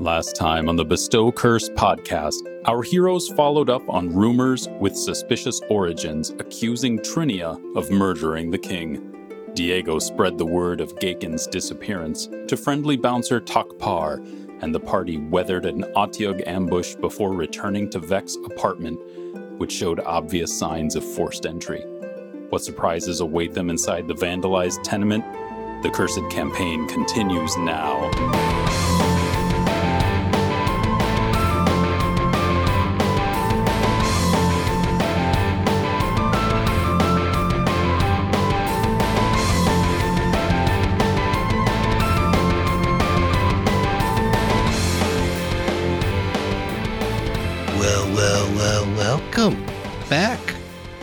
Last time on the Bestow Curse podcast, our heroes followed up on rumors with suspicious origins accusing Trinia of murdering the king. Diego spread the word of Gaekin's disappearance to friendly bouncer Tak-Par, and the party weathered an Otyugh ambush before returning to Vek's apartment, which showed obvious signs of forced entry. What surprises await them inside the vandalized tenement? The Cursed campaign continues now.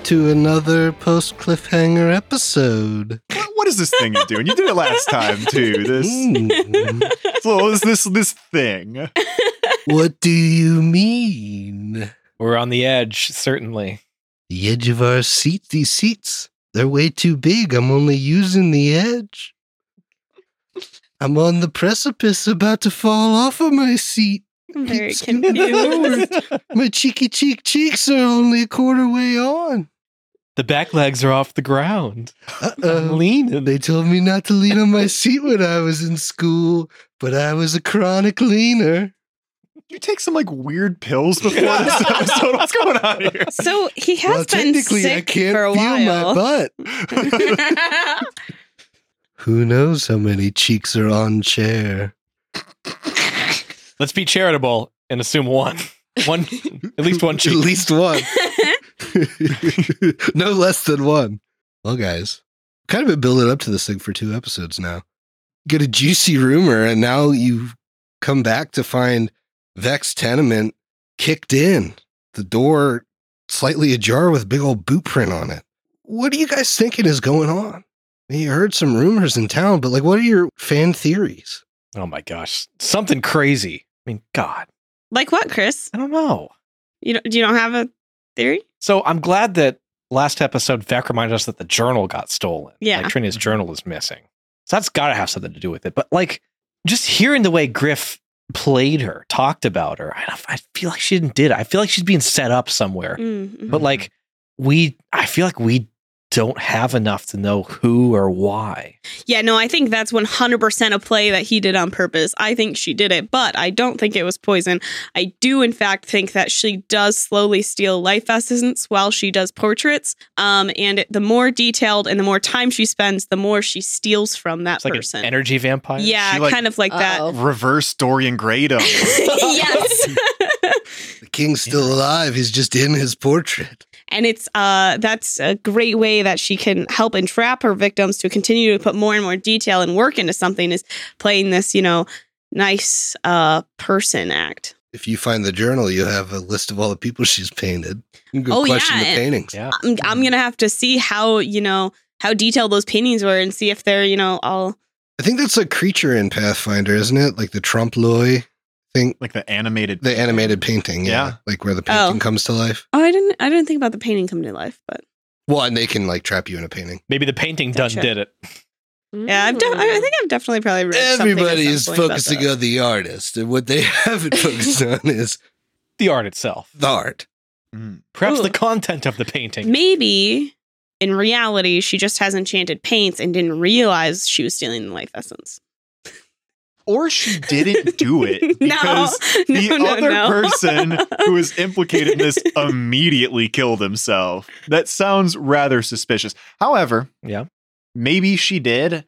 To another post cliffhanger episode. What, what is this thing you're doing? You did it last time too. This Mm, so this this this thing. what do you mean? We're on the edge, certainly. The edge of our seat, these seats, they're way too big. I'm only using the edge. I'm on the precipice about to fall off of my seat. Very It's confused. My cheeky cheek cheeks are only a quarter way on. The back legs are off the ground. I'm Uh-oh. leaning. They told me not to lean on my seat when I was in school, but I was a chronic leaner. You take some like weird pills before this episode. What's going on here? so he has well, been technically, sick I can't for a feel while. my butt. Who knows how many cheeks are on chair? Let's be charitable and assume one. One, at least one cheek. At least one. no less than one. Well, guys, kind of been building up to this thing for two episodes now. Get a juicy rumor, and now you come back to find Vek's Tenement kicked in, the door slightly ajar with big old boot print on it. What are you guys thinking is going on? You heard some rumors in town, but like, what are your fan theories? Oh my gosh. Something crazy. I mean, God, like what, Chris? I don't know. You don't, you don't have a theory? So I'm glad that last episode, Vek reminded us that the journal got stolen. Yeah. Like Trinia's journal is missing. So that's got to have something to do with it. But like, just hearing the way Griff played her, talked about her, I, I feel like she didn't did it. I feel like she's being set up somewhere. Mm, But like, we, I feel like we don't have enough to know who or why. yeah, no, I think that's 100% a play that he did on purpose. I think she did it, but I don't think it was poison. I do, in fact, think that she does slowly steal life essence while she does portraits. Um, and the more detailed and the more time she spends, the more she steals from that It's like person. an energy vampire. yeah, She, like- kind of like that. Uh-oh. Reverse Dorian Gray yes. The king's still alive. He's just in his portrait. And it's uh that's a great way that she can help entrap her victims to continue to put more and more detail and work into something is playing this you know nice uh person act If you find the journal, you have a list of all the people she's painted. You can go Oh, question yeah, the paintings. Yeah. I'm, I'm gonna have to see how you know how detailed those paintings were and see if they're you know all I think that's a creature in Pathfinder, isn't it? Like the trompe l'oeil thing, Like the animated the animated painting. Yeah. Yeah. Like where the painting Oh. comes to life. oh i didn't i didn't think about the painting coming to life but Well, and they can like trap you in a painting. Maybe the painting done Gotcha. did it. yeah i've de- I think i've definitely probably read Everybody some is focusing on the artist, and what they haven't focused on is The art itself. the art. Mm. Perhaps Ooh. the content of the painting. maybe in reality she just has enchanted paints and didn't realize she was stealing the life essence Or she didn't do it because no, the no, other no. person who was implicated in this immediately killed himself. That sounds rather suspicious. However, Yeah. maybe she did.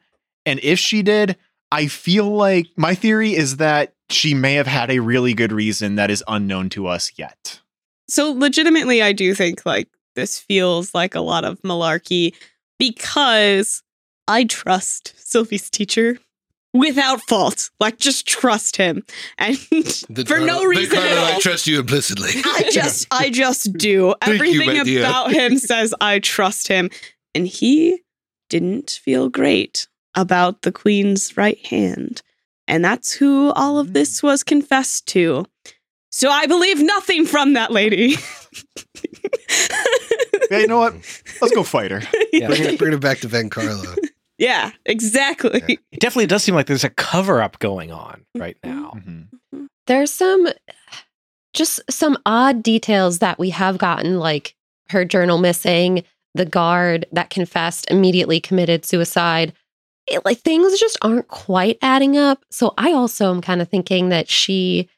And if she did, I feel like my theory is that she may have had a really good reason that is unknown to us yet. So legitimately, I do think like this feels like a lot of malarkey because I trust Sylvie's teacher without fault. Like just trust him, and The for no Carlo- reason Carlo, at I all. trust you implicitly. I just, I just do. Thank you, Everything about him says I trust him, and he didn't feel great about the queen's right hand, and that's who all of this mm. was confessed to. So I believe nothing from that lady. Yeah, you know what? Let's go fight her. Yeah. bring, it, bring it back to Van Carlo. Yeah, exactly. It definitely does seem like there's a cover up going on right now. Mhm. there's some just some odd details that we have gotten, like her journal missing, the guard that confessed immediately committed suicide. It, like things just aren't quite adding up. So I also am kind of thinking that she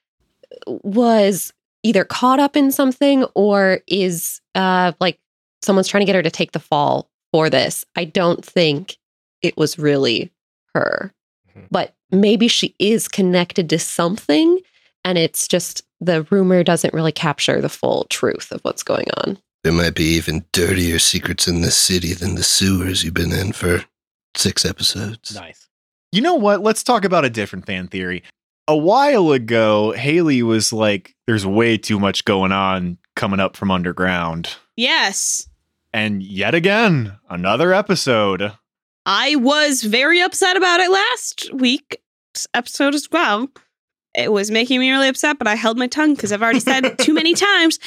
was either caught up in something or is uh like someone's trying to get her to take the fall for this. I don't think it was really her. Mhm. But maybe she is connected to something and it's just the rumor doesn't really capture the full truth of what's going on. There might be even dirtier secrets in this city than the sewers you've been in for six episodes. Nice. You know what? Let's talk about a different fan theory. A while ago, Haley was like, there's way too much going on coming up from underground. Yes. And yet again, another episode. I was very upset about it last week episode as well. It was making me really upset, but I held my tongue because I've already said it too many times.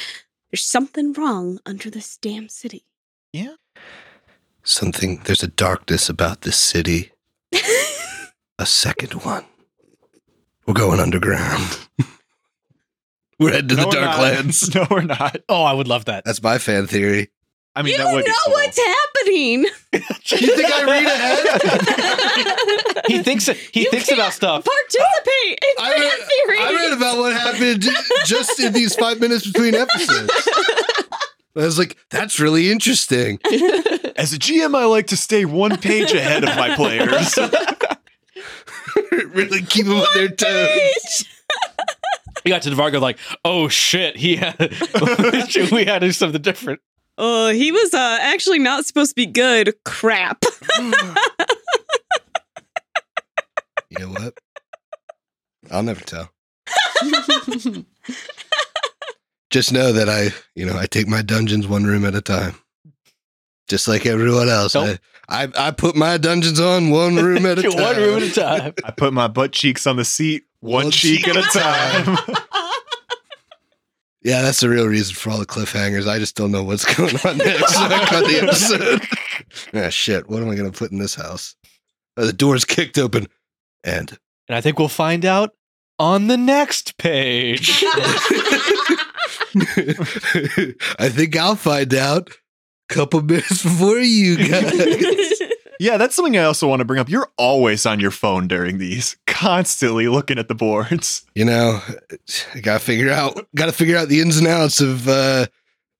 There's something wrong under this damn city. Yeah. Something, there's a darkness about this city. A second one. We're going underground. we're heading to No, the we're dark not. lands. No, we're not. Oh, I would love that. That's my fan theory. I mean, you that would be know cool. what's happening. You think I read ahead? he thinks he You thinks can't about stuff. Participate in I read, theory. I read about what happened just in these five minutes between episodes. I was like, that's really interesting. As a GM, I like to stay one page ahead of my players. really keep them on their toes. We got to Vargo like, oh shit, he had we had to do something different. Oh, he was uh, actually not supposed to be good. Crap. You know what? I'll never tell. Just know that I, you know, I take my dungeons one room at a time. Just like everyone else. Nope. I, I I put my dungeons on one room at a time. One room at a time. I put my butt cheeks on the seat, one, One cheek, cheek at a time. Yeah, that's the real reason for all the cliffhangers. I just don't know what's going on next. So I cut the episode. ah, shit. What am I going to put in this house? Uh, the door's kicked open. And And I think we'll find out on the next page. I think I'll find out a couple minutes before you guys. yeah, that's something I also want to bring up. You're always on your phone during these, constantly looking at the boards. you know, I gotta figure out gotta figure out the ins and outs of uh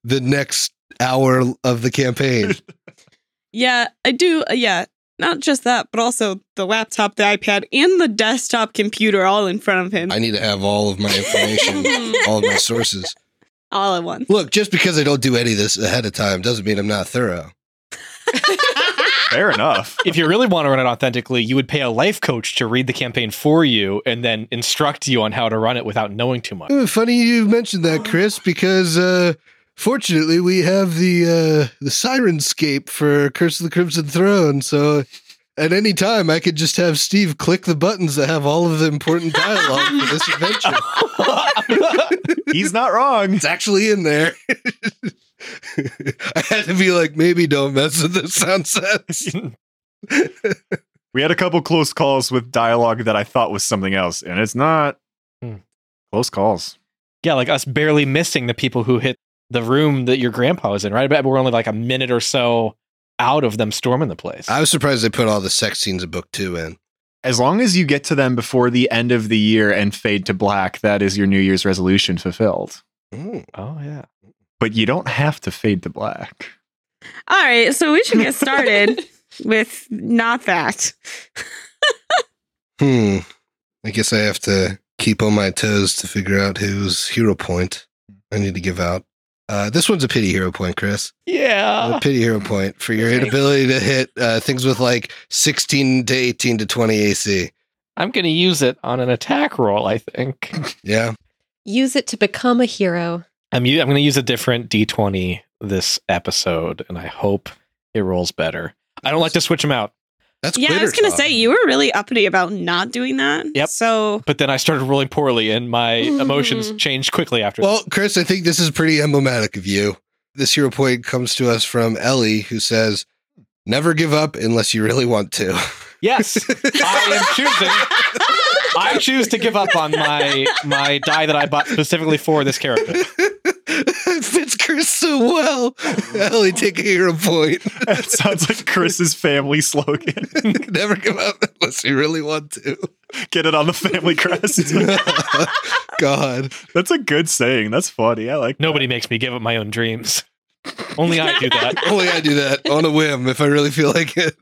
the next hour of the campaign. yeah, I do. Uh, yeah, not just that, but also the laptop, the iPad, and the desktop computer all in front of him. I need to have all of my information, all of my sources. all at once. Look, just because I don't do any of this ahead of time doesn't mean I'm not thorough. Fair enough. if you really want to run it authentically, you would pay a life coach to read the campaign for you and then instruct you on how to run it without knowing too much. Funny you mentioned that, Chris, because uh fortunately we have the uh the Syrinscape for Curse of the Crimson Throne, so at any time I could just have Steve click the buttons that have all of the important dialogue for this adventure. He's not wrong. It's actually in there. I had to be like, maybe don't mess with the sound sets. We had a couple close calls with dialogue that I thought was something else, and it's not. Hmm. Close calls. yeah, like us barely missing the people who hit the room that your grandpa was in, right? But we're only like a minute or so out of them storming the place. I was surprised they put all the sex scenes of book two in. As long as you get to them before the end of the year and fade to black, that is your New Year's resolution fulfilled. Mm. oh yeah. But you don't have to fade to black. All right, so we should get started with not that. Hmm. I guess I have to keep on my toes to figure out whose hero point I need to give out. Uh, this one's a pity hero point, Chris. Yeah. a pity hero point for your inability to hit uh, things with like 16 to 18 to 20 AC. I'm going to use it on an attack roll, I think. Yeah. Use it to become a hero. I'm u- I'm going to use a different d20 this episode and I hope it rolls better. I don't like to switch them out. That's Yeah, I was gonna talk. say you were really uppity about not doing that. Yep. So But then I started rolling poorly and my emotions Mhm. changed quickly after Well, Chris, I think this is pretty emblematic of you. This hero point comes to us from Ellie, who says, Never give up unless you really want to. Yes, I am choosing I choose to give up on my my die that I bought specifically for this character. it fits Chris so well. Ellie, take a hero point. That sounds like Chris's family slogan. Never give up unless you really want to. Get it on the family crest. God. That's a good saying. That's funny. I like. Nobody makes me give up my own dreams. Only I do that. Only I do that on a whim if I really feel like it.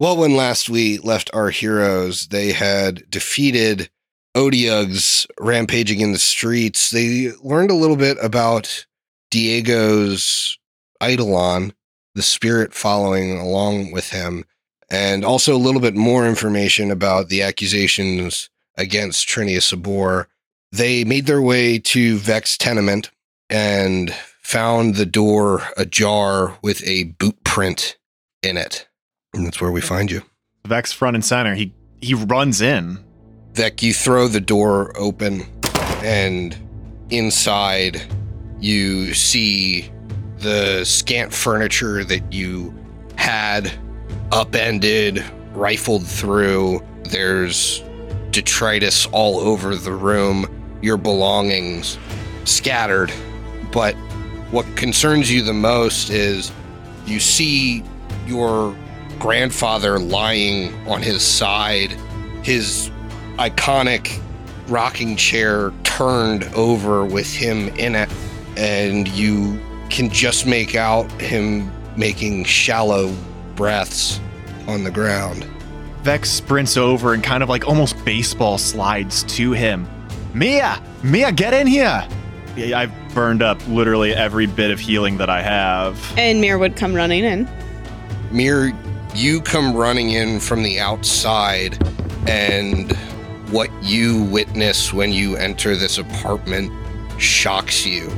Well, when last we left our heroes, they had defeated Otyugh's rampaging in the streets. They learned a little bit about Diego's Eidolon, the spirit following along with him, and also a little bit more information about the accusations against Trinia Sabor. They made their way to Vek's tenement and found the door ajar with a boot print in it. And that's where we find you. Vek front and center. He he runs in. Vek, you throw the door open, and inside you see the scant furniture that you had upended, rifled through. There's detritus all over the room, your belongings scattered. But what concerns you the most is you see your grandfather lying on his side, his iconic rocking chair turned over with him in it, and you can just make out him making shallow breaths on the ground. Vek sprints over and kind of like almost baseball slides to him. Mia, Mia, get in here. I've burned up literally every bit of healing that I have. And Mir would come running in. Mir, you come running in from the outside, and what you witness when you enter this apartment shocks you.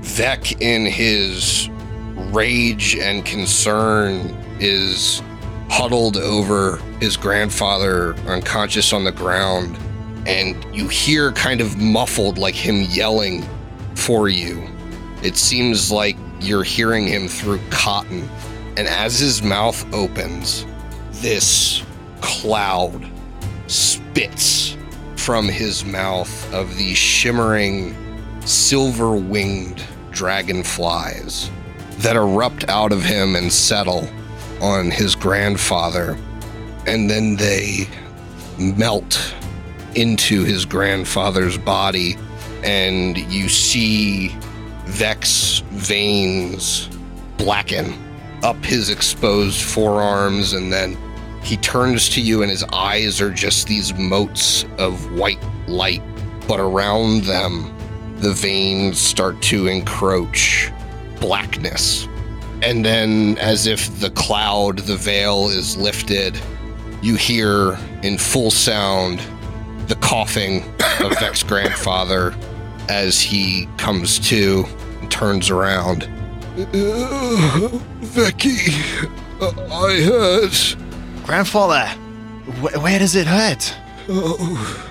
Vek, in his rage and concern, is huddled over his grandfather, unconscious on the ground, and you hear kind of muffled, like him yelling for you. It seems like you're hearing him through cotton. And as his mouth opens, this cloud spits from his mouth of these shimmering, silver winged dragonflies that erupt out of him and settle on his grandfather. And then they melt into his grandfather's body, and you see Vek's veins blacken up his exposed forearms, and then he turns to you, and his eyes are just these motes of white light. But around them, the veins start to encroach blackness. And then, as if the cloud, the veil is lifted, you hear in full sound the coughing of Vek's grandfather as he comes to and turns around. Becky, I hurt. Grandfather, wh- where does it hurt? Oh,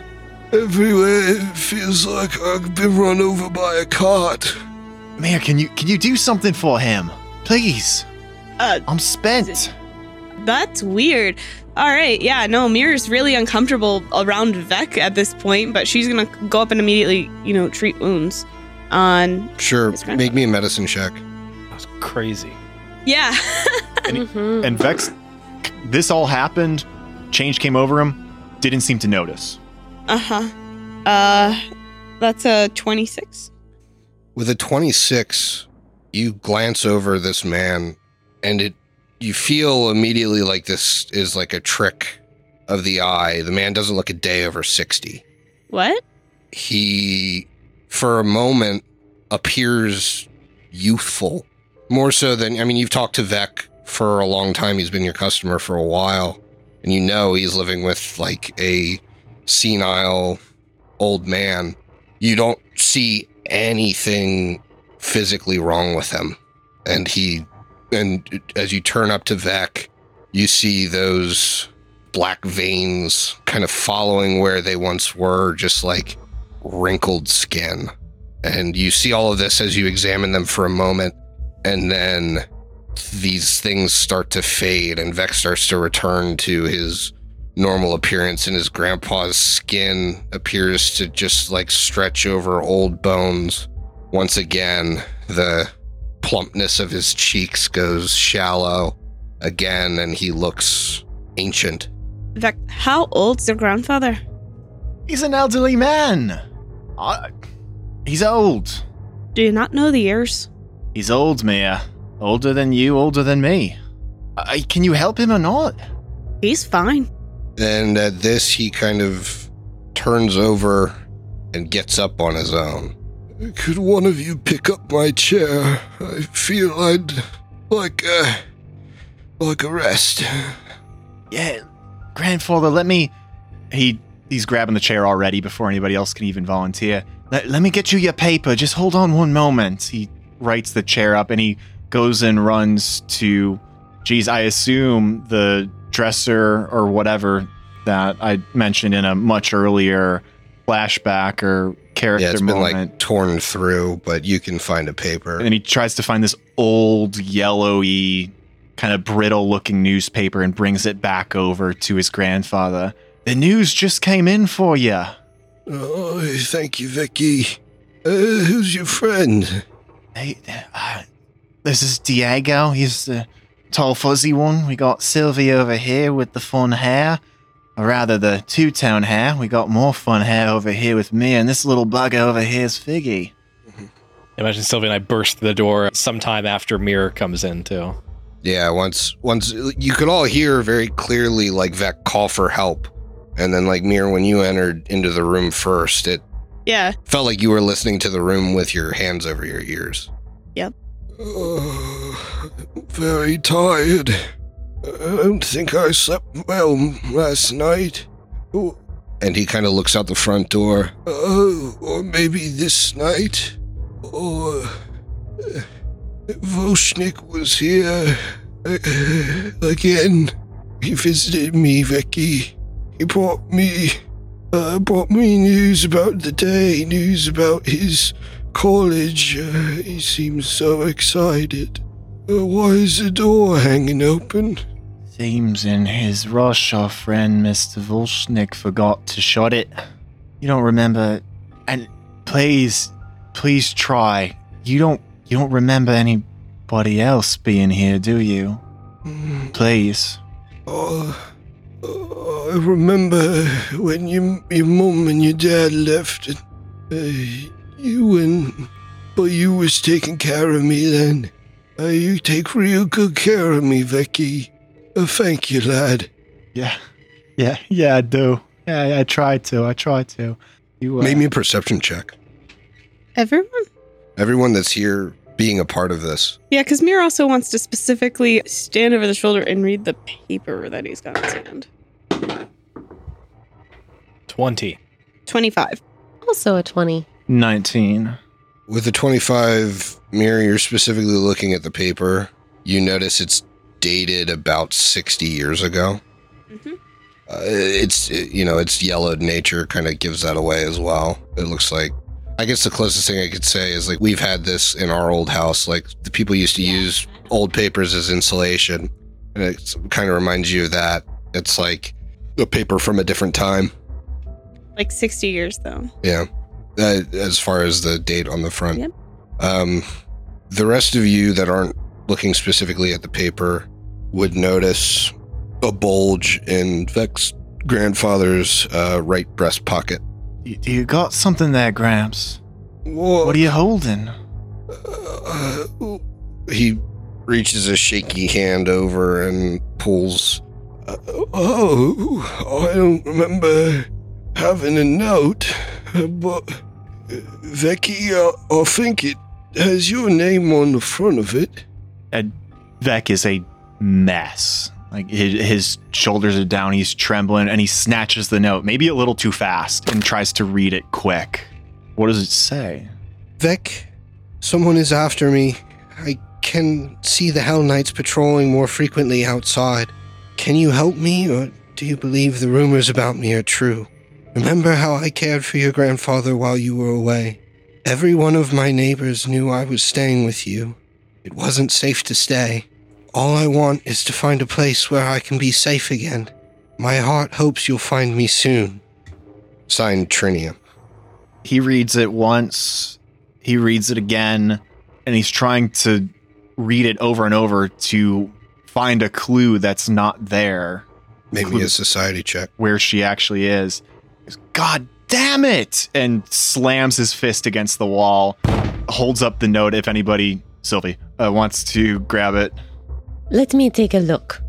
everywhere it feels like I've been run over by a cart. Mia, can you can you do something for him, please? Uh, I'm spent. that's weird. All right, yeah, no, Mir's really uncomfortable around Vek at this point, but she's gonna go up and immediately, you know, treat wounds on. Sure, make me a medicine check. That's crazy. Yeah, Mhm. And Vek, this all happened. Change came over him. Didn't seem to notice. uh huh. Uh, that's a twenty-six. With a 26, you glance over this man and it you feel immediately like this is like a trick of the eye. The man doesn't look a day over 60. What? He for a moment appears youthful. More so than I mean you've talked to Vek for a long time. He's been your customer for a while and you know he's living with like a senile old man. You don't see anything physically wrong with him. And he, and as you turn up to Vek, you see those black veins kind of following where they once were, just like wrinkled skin. And you see all of this as you examine them for a moment. And then these things start to fade, and Vek starts to return to his normal appearance, and his grandpa's skin appears to just like stretch over old bones. Once again, the plumpness of his cheeks goes shallow again, and he looks ancient. Vek, how old's your grandfather? He's an elderly man. Uh, he's old. Do you not know the years? He's old, Mia. Older than you, older than me. Uh, can you help him or not? He's fine. And at this, he kind of turns over and gets up on his own. Could one of you pick up my chair? I feel I'd like a like a rest. Yeah, grandfather, let me. He he's grabbing the chair already before anybody else can even volunteer. Let, let me get you your paper. Just hold on one moment. He writes the chair up and he goes and runs to. Geez, I assume the dresser or whatever that I mentioned in a much earlier flashback or character Yeah, it's been moment. like torn through, but you can find a paper. and he tries to find this old yellowy kind of brittle looking newspaper and brings it back over to his grandfather the news just came in for you Oh, thank you, Vicky. Uh, who's your friend? Hey uh, this is diego. He's the tall fuzzy one. We got sylvie over here with the fun hair. Or rather the two-tone hair. We got more fun hair over here with me and this little bugger over here is figgy. Imagine Sylvia and I burst through the door sometime after Mirror comes in too. Yeah, once once you could all hear very clearly like Vek call for help. And then like Mir, when you entered into the room first, it Yeah. felt like you were listening to the room with your hands over your ears. Yep. Oh, very tired. I don't think I slept well last night. Oh. And he kind of looks out the front door. Oh, or maybe this night. Or. uh, Voshnik was here uh, again. He visited me, Vicky. He brought me, uh, brought me news about the day, news about his college. Uh, he seems so excited. Uh, why is the door hanging open? Seems in his rush, our friend Mr. Volshnik forgot to shut it. You don't remember, and please, please try. You don't, you don't remember anybody else being here, do you? Hmm. Please. Oh, oh, I remember when you, your mum and your dad left. And, uh, you went, but you was taking care of me then. Uh, you take real good care of me, Vicky. Uh, thank you, lad. Yeah, yeah, yeah. I do. Yeah, I tried to. I tried to. You uh, Make me a perception check. Everyone? Everyone that's here being a part of this. Yeah, because Mir also wants to specifically stand over the shoulder and read the paper that he's got in his hand. 20. 25. Also a 20. nineteen. With the 25 mirror, you're specifically looking at the paper. You notice it's dated about 60 years ago. Mhm. Uh, it's, it- you know, it's yellowed nature kind of gives that away as well. It looks like, I guess the closest thing I could say is like we've had this in our old house. Like the people used to use old papers as insulation. And it kind of reminds you of that. It's like a paper from a different time. Like 60 years, though. Yeah, uh, as far as the date on the front. Yep. Um, the rest of you that aren't looking specifically at the paper would notice a bulge in Vek's grandfather's uh, right breast pocket. You, you got something there, Gramps? What? What are you holding? Uh, he reaches a shaky hand over and pulls. Uh, oh, I don't remember having a note, but Vecchi, Vicky, uh, I think it has your name on the front of it. And Vek is a mess. Like his, his shoulders are down, he's trembling, and he snatches the note, maybe a little too fast, and tries to read it quick. What does it say? Vek, someone is after me. I can see the Hell Knights patrolling more frequently outside. Can you help me, or do you believe the rumors about me are true? Remember how I cared for your grandfather while you were away? Every one of my neighbors knew I was staying with you. It wasn't safe to stay. All I want is to find a place where I can be safe again. My heart hopes you'll find me soon. Signed Trinia. He reads it once, he reads it again, and he's trying to read it over and over to find a clue that's not there Make me a society check. where she actually is. Goes, God damn it! And slams his fist against the wall, holds up the note if anybody, Sylvie, uh, wants to grab it. Let me take a look.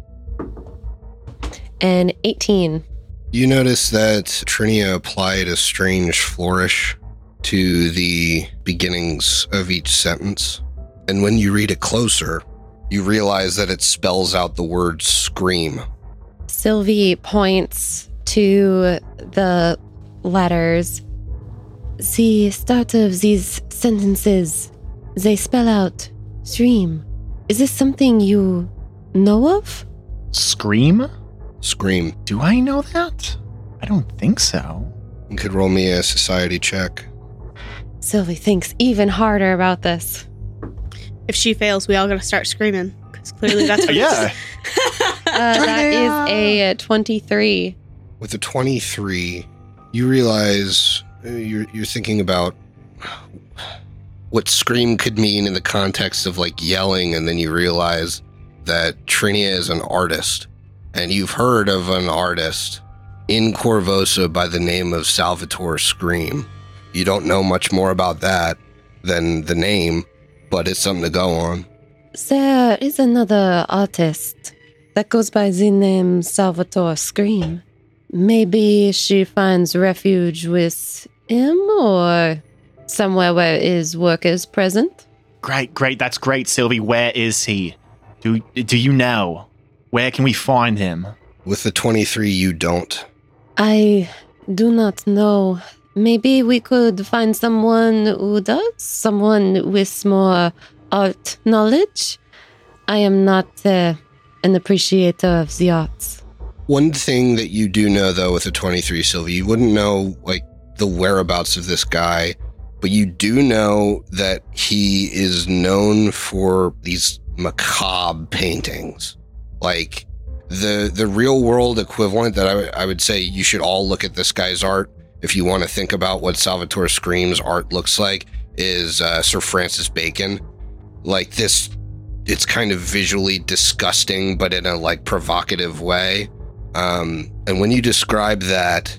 And 18. You notice that Trinia applied a strange flourish to the beginnings of each sentence. And when you read it closer, you realize that it spells out the word scream. Sylvie points to the letters. The start of these sentences, they spell out stream. Is this something you know of? Scream? Scream. Do I know that? I don't think so. You could roll me a society check. Sylvie thinks even harder about this. If she fails, we all gotta start screaming. Because clearly that's what yeah. Uh, that is a 23. With a 23, you realize uh, you're, you're thinking about what scream could mean in the context of like yelling, and then you realize that Trinia is an artist, and you've heard of an artist in Korvosa by the name of Salvatore Scream. You don't know much more about that than the name, but it's something to go on. There is another artist that goes by the name Salvatore Scream. Maybe she finds refuge with him or somewhere where his work is present. Great, great. That's great, Sylvie. Where is he? Do do you know? Where can we find him? With the 23, you don't. I do not know. Maybe we could find someone who does, someone with more art knowledge. I am not uh, an appreciator of the arts. One thing that you do know, though, with the 23 Sylvie, you wouldn't know like the whereabouts of this guy, but you do know that he is known for these macabre paintings. Like the the real world equivalent that I would- would say you should all look at this guy's art if you want to think about what Salvatore Scream's art looks like is uh, Sir Francis Bacon. Like this, it's kind of visually disgusting, but in a like provocative way. Um, and when you describe that,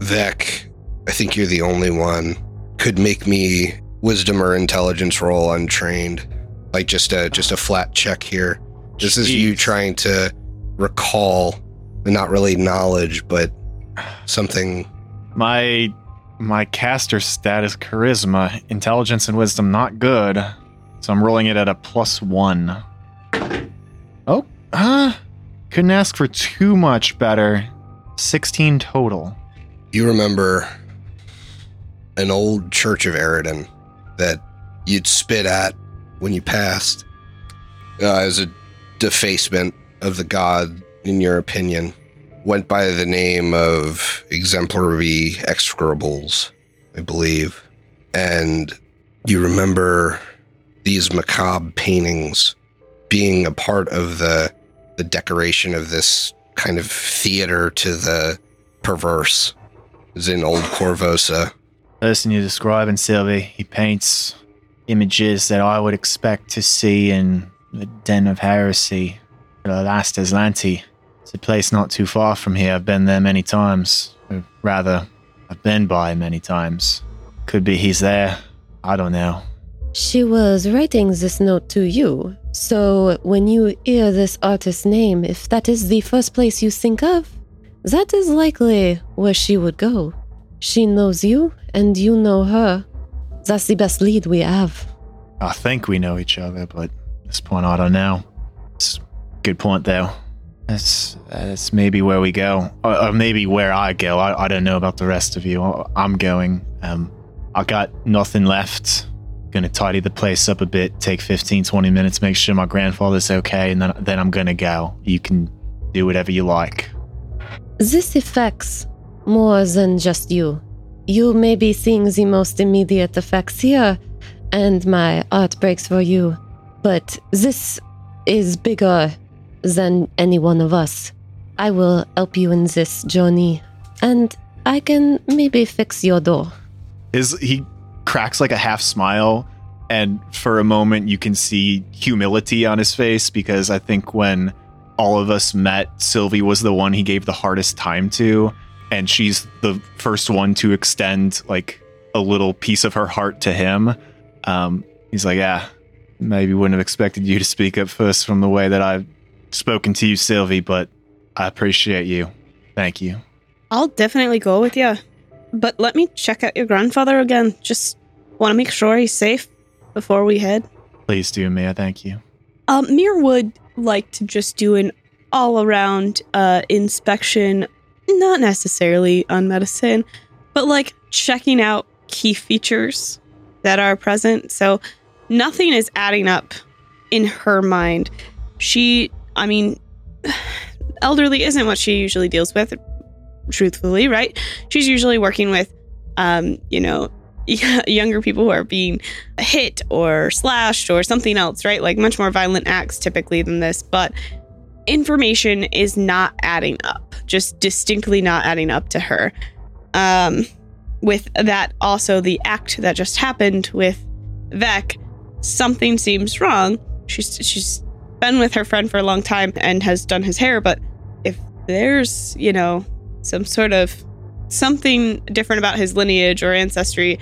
Vek, I think you're the only one, could make me wisdom or intelligence roll untrained. Like just a just a flat check here. This is you trying to recall not really knowledge, but something My my caster stat is charisma, intelligence, and wisdom not good. So I'm rolling it at a plus one. Oh, uh, couldn't ask for too much better. 16 total. you remember an old church of Eridan that you'd spit at when you passed uh, as a defacement of the god, in your opinion, went by the name of exemplary execrables, I believe. And you remember these macabre paintings being a part of the the decoration of this kind of theater to the perverse is in old Korvosa. Person you're describing, Sylvie, he paints images that I would expect to see in the Den of Heresy, the Last Azlanti. It's a place not too far from here. I've been there many times. Or rather, I've been by many times. Could be he's there. I don't know. She was writing this note to you. So when you hear this artist's name, if that is the first place you think of, that is likely where she would go. She knows you, and you know her. That's the best lead we have. I think we know each other, but at this point, I don't know. It's good point, though. That's, that's maybe where we go. Or, or maybe where I go. I, I don't know about the rest of you. I- I'm going. Um, I got nothing left. Gonna tidy the place up a bit, take 15, 20 minutes, make sure my grandfather's okay, and then, then I'm gonna go. You can do whatever you like. This affects more than just you. You may be seeing the most immediate effects here, and my heart breaks for you. But this is bigger than any one of us. I will help you in this journey, and I can maybe fix your door. Is he cracks like a half smile, and for a moment you can see humility on his face because I think when all of us met, Sylvie was the one he gave the hardest time to, and she's the first one to extend like a little piece of her heart to him. Um, he's like, yeah, maybe wouldn't have expected you to speak up first from the way that I've spoken to you, Sylvie, but I appreciate you. Thank you. I'll definitely go with you. But let me check out your grandfather again. Just want to make sure he's safe before we head. Please do, Mia. Thank you. Um, Mir would like to just do an all around uh, inspection, not necessarily on medicine, but like checking out key features that are present. So nothing is adding up in her mind. She, I mean, elderly isn't what she usually deals with, truthfully, right? She's usually working with, um, you know, younger people who are being hit or slashed or something else, right? Like much more violent acts typically than this, but information is not adding up, just distinctly not adding up to her. Um, with that, also the act that just happened with Vek, something seems wrong. She's she's been with her friend for a long time and has done his hair, but if there's you know some sort of something different about his lineage or ancestry,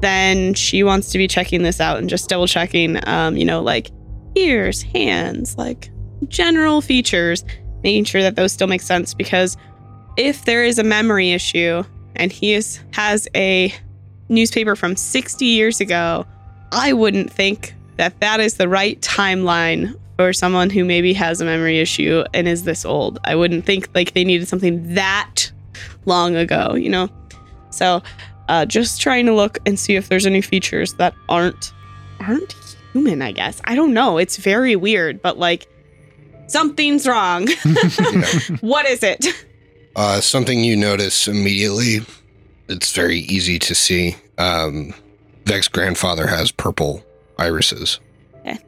then she wants to be checking this out and just double checking, um, you know, like ears, hands, like general features, making sure that those still make sense. Because if there is a memory issue and he is, has a newspaper from 60 years ago, I wouldn't think that that is the right timeline for someone who maybe has a memory issue and is this old. I wouldn't think like they needed something that long ago, you know? So, uh, just trying to look and see if there's any features that aren't aren't human, I guess. I don't know. It's very weird, but like something's wrong. what is it? Uh, something you notice immediately. It's very easy to see. Um, Vek's grandfather has purple irises. Okay.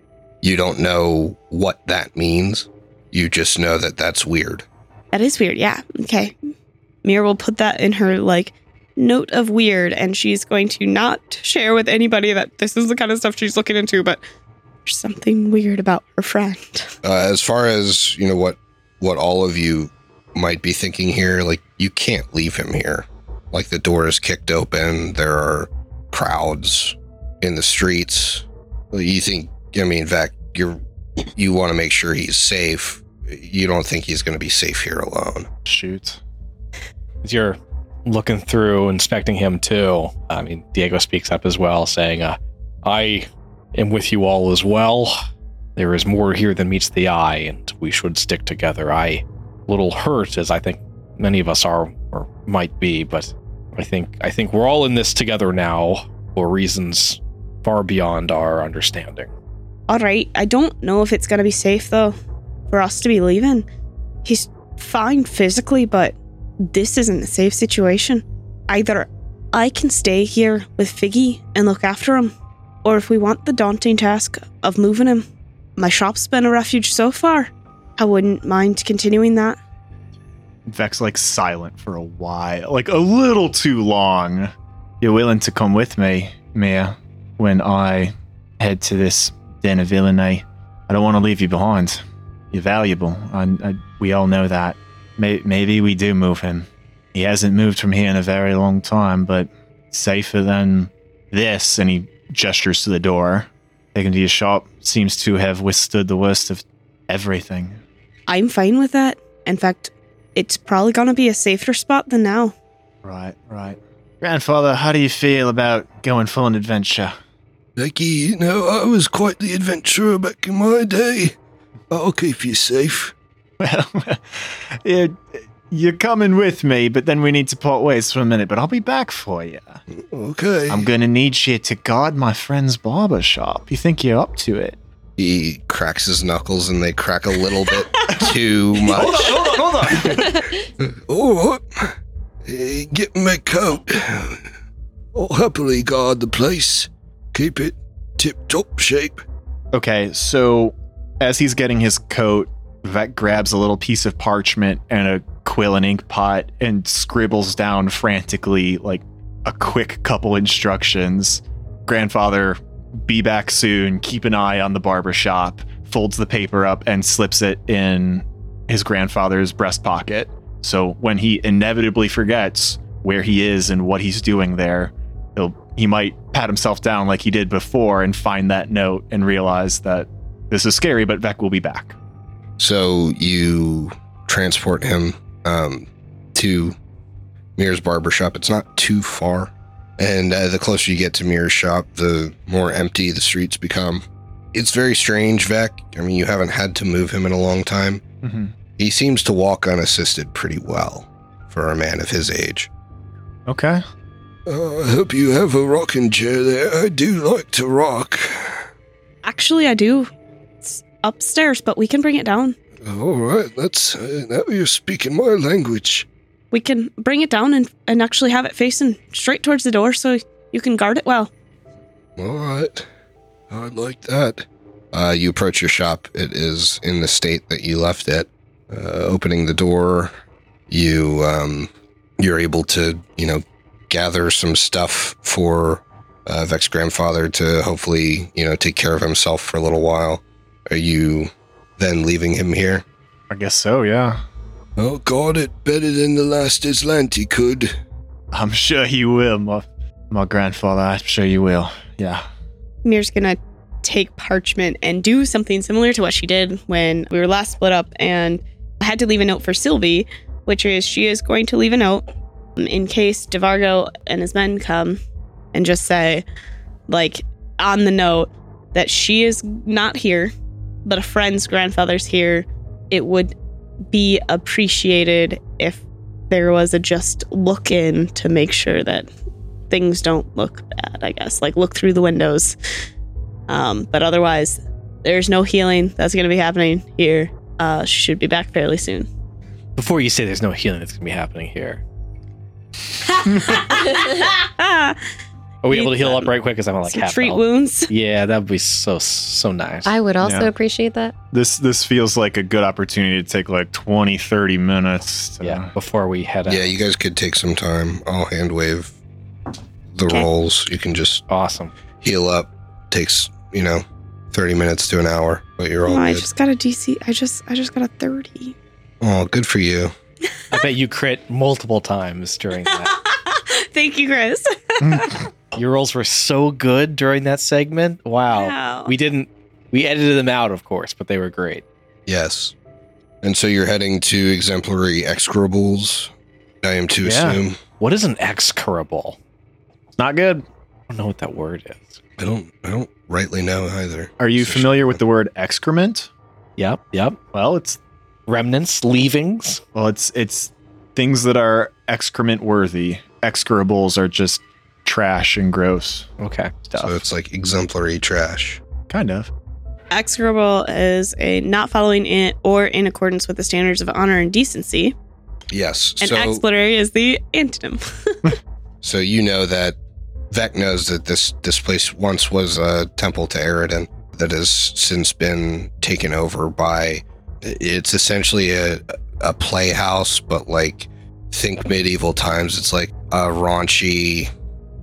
You don't know what that means. You just know that that's weird. That is weird. Yeah. Okay. Mir will put that in her like note of weird, and she's going to not share with anybody that this is the kind of stuff she's looking into, but there's something weird about her friend. Uh, as far as you know, what what all of you might be thinking here, like you can't leave him here. Like the door is kicked open. There are crowds in the streets. You think? I mean, Vek, you're you want to make sure he's safe. You don't think he's going to be safe here alone. Shoot. As you're looking through, inspecting him too, I mean, Diego speaks up as well, saying, uh, I am with you all as well. There is more here than meets the eye, and we should stick together. I little hurt, as I think many of us are or might be, but I think I think we're all in this together now for reasons far beyond our understanding. All right. I don't know if it's going to be safe, though, for us to be leaving. He's fine physically, but this isn't a safe situation. Either I can stay here with Figgy and look after him, or if we want the daunting task of moving him, my shop's been a refuge so far. I wouldn't mind continuing that. Vek like silent for a while, like a little too long. You're willing to come with me, Mia, when I head to this den of villainy. I don't want to leave you behind. You're valuable. I, we all know that. May, maybe we do move him. He hasn't moved from here in a very long time, but safer than this. And he gestures to the door. Taken to your shop seems to have withstood the worst of everything. I'm fine with that. In fact, it's probably going to be a safer spot than now. Right, right. Grandfather, how do you feel about going for an adventure? Becky, you know, I was quite the adventurer back in my day. I'll keep you safe. Well, you're, you're coming with me, but then we need to part ways for a minute. But I'll be back for you. Okay. I'm gonna need you to guard my friend's barber shop. You think you're up to it? he cracks his knuckles and they crack a little bit too much. hold on, hold on. Hold on. oh, hey, get my coat. I'll happily guard the place. Keep it tip top shape. Okay, so as he's getting his coat, Vek grabs a little piece of parchment and a quill and ink pot and scribbles down frantically like a quick couple instructions. Grandfather, be back soon. Keep an eye on the barber shop. Folds the paper up and slips it in his grandfather's breast pocket. So when he inevitably forgets where he is and what he's doing there, he'll he might pat himself down like he did before and find that note and realize that this is scary, but Vek will be back. So you transport him um, to Mir's barbershop. It's not too far. And uh, the closer you get to Mir's shop, the more empty the streets become. It's very strange, Vek. I mean, you haven't had to move him in a long time. Mm-hmm. He seems to walk unassisted pretty well for a man of his age. Okay. Uh, I hope you have a rocking chair there. I do like to rock. Actually, I do. It's upstairs, but we can bring it down. All right, that's uh, now you're speaking my language. We can bring it down and, and actually have it facing straight towards the door so you can guard it well. All right, I like that. Uh, you approach your shop. It is in the state that you left it. Uh, opening the door, you um, you're able to you know gather some stuff for uh, Vek's grandfather to hopefully you know take care of himself for a little while. Are you then leaving him here? I guess so, yeah. Oh, guard it better than the last Azlanti could. I'm sure he will, my, my grandfather. I'm sure you will. Yeah. Mir's gonna take parchment and do something similar to what she did when we were last split up and I had to leave a note for Sylvie, which is she is going to leave a note um, in case DeVargo and his men come and just say, like, on the note that she is not here, but a friend's grandfather's here. It would be appreciated if there was a just look in to make sure that things don't look bad, I guess. Like, look through the windows. Um, but otherwise, there's no healing that's going to be happening here. Uh, she should be back fairly soon. Before you say there's no healing that's gonna be happening here, are we able to heal up right quick? Because I'm like Some half treat health. wounds. Yeah, that would be so so nice. I would also Yeah. appreciate that. This this feels like a good opportunity to take like 20, 30 minutes. To, yeah, before we head out. Yeah, you guys could take some time. I'll hand wave the Okay. rolls. You can just awesome. heal up. Takes you know thirty minutes to an hour, but you're all Oh, I good. just got a DC. I just I just got a 30. Oh, good for you. I bet you crit multiple times during that. Thank you, Chris. Your rolls were so good during that segment. Wow. Wow. We didn't we edited them out, of course, but they were great. Yes. And so you're heading to exemplary execrables. I am to Yeah. assume. What is an excurable? Not good. I don't know what that word is. I don't. I don't rightly know either. Are you So- familiar with the word excrement? Yep, yep. Well, it's Remnants, leavings. well, it's it's things that are excrement worthy. Excurables are just trash and gross Okay. stuff. So it's like exemplary trash. kind of. Execrable is a not following it or in accordance with the standards of honor and decency, Yes. and so exemplary is the antonym. so you know that Vek knows that this this place once was a temple to Aroden that has since been taken over by. It's essentially a a playhouse, but like think medieval times. It's like a raunchy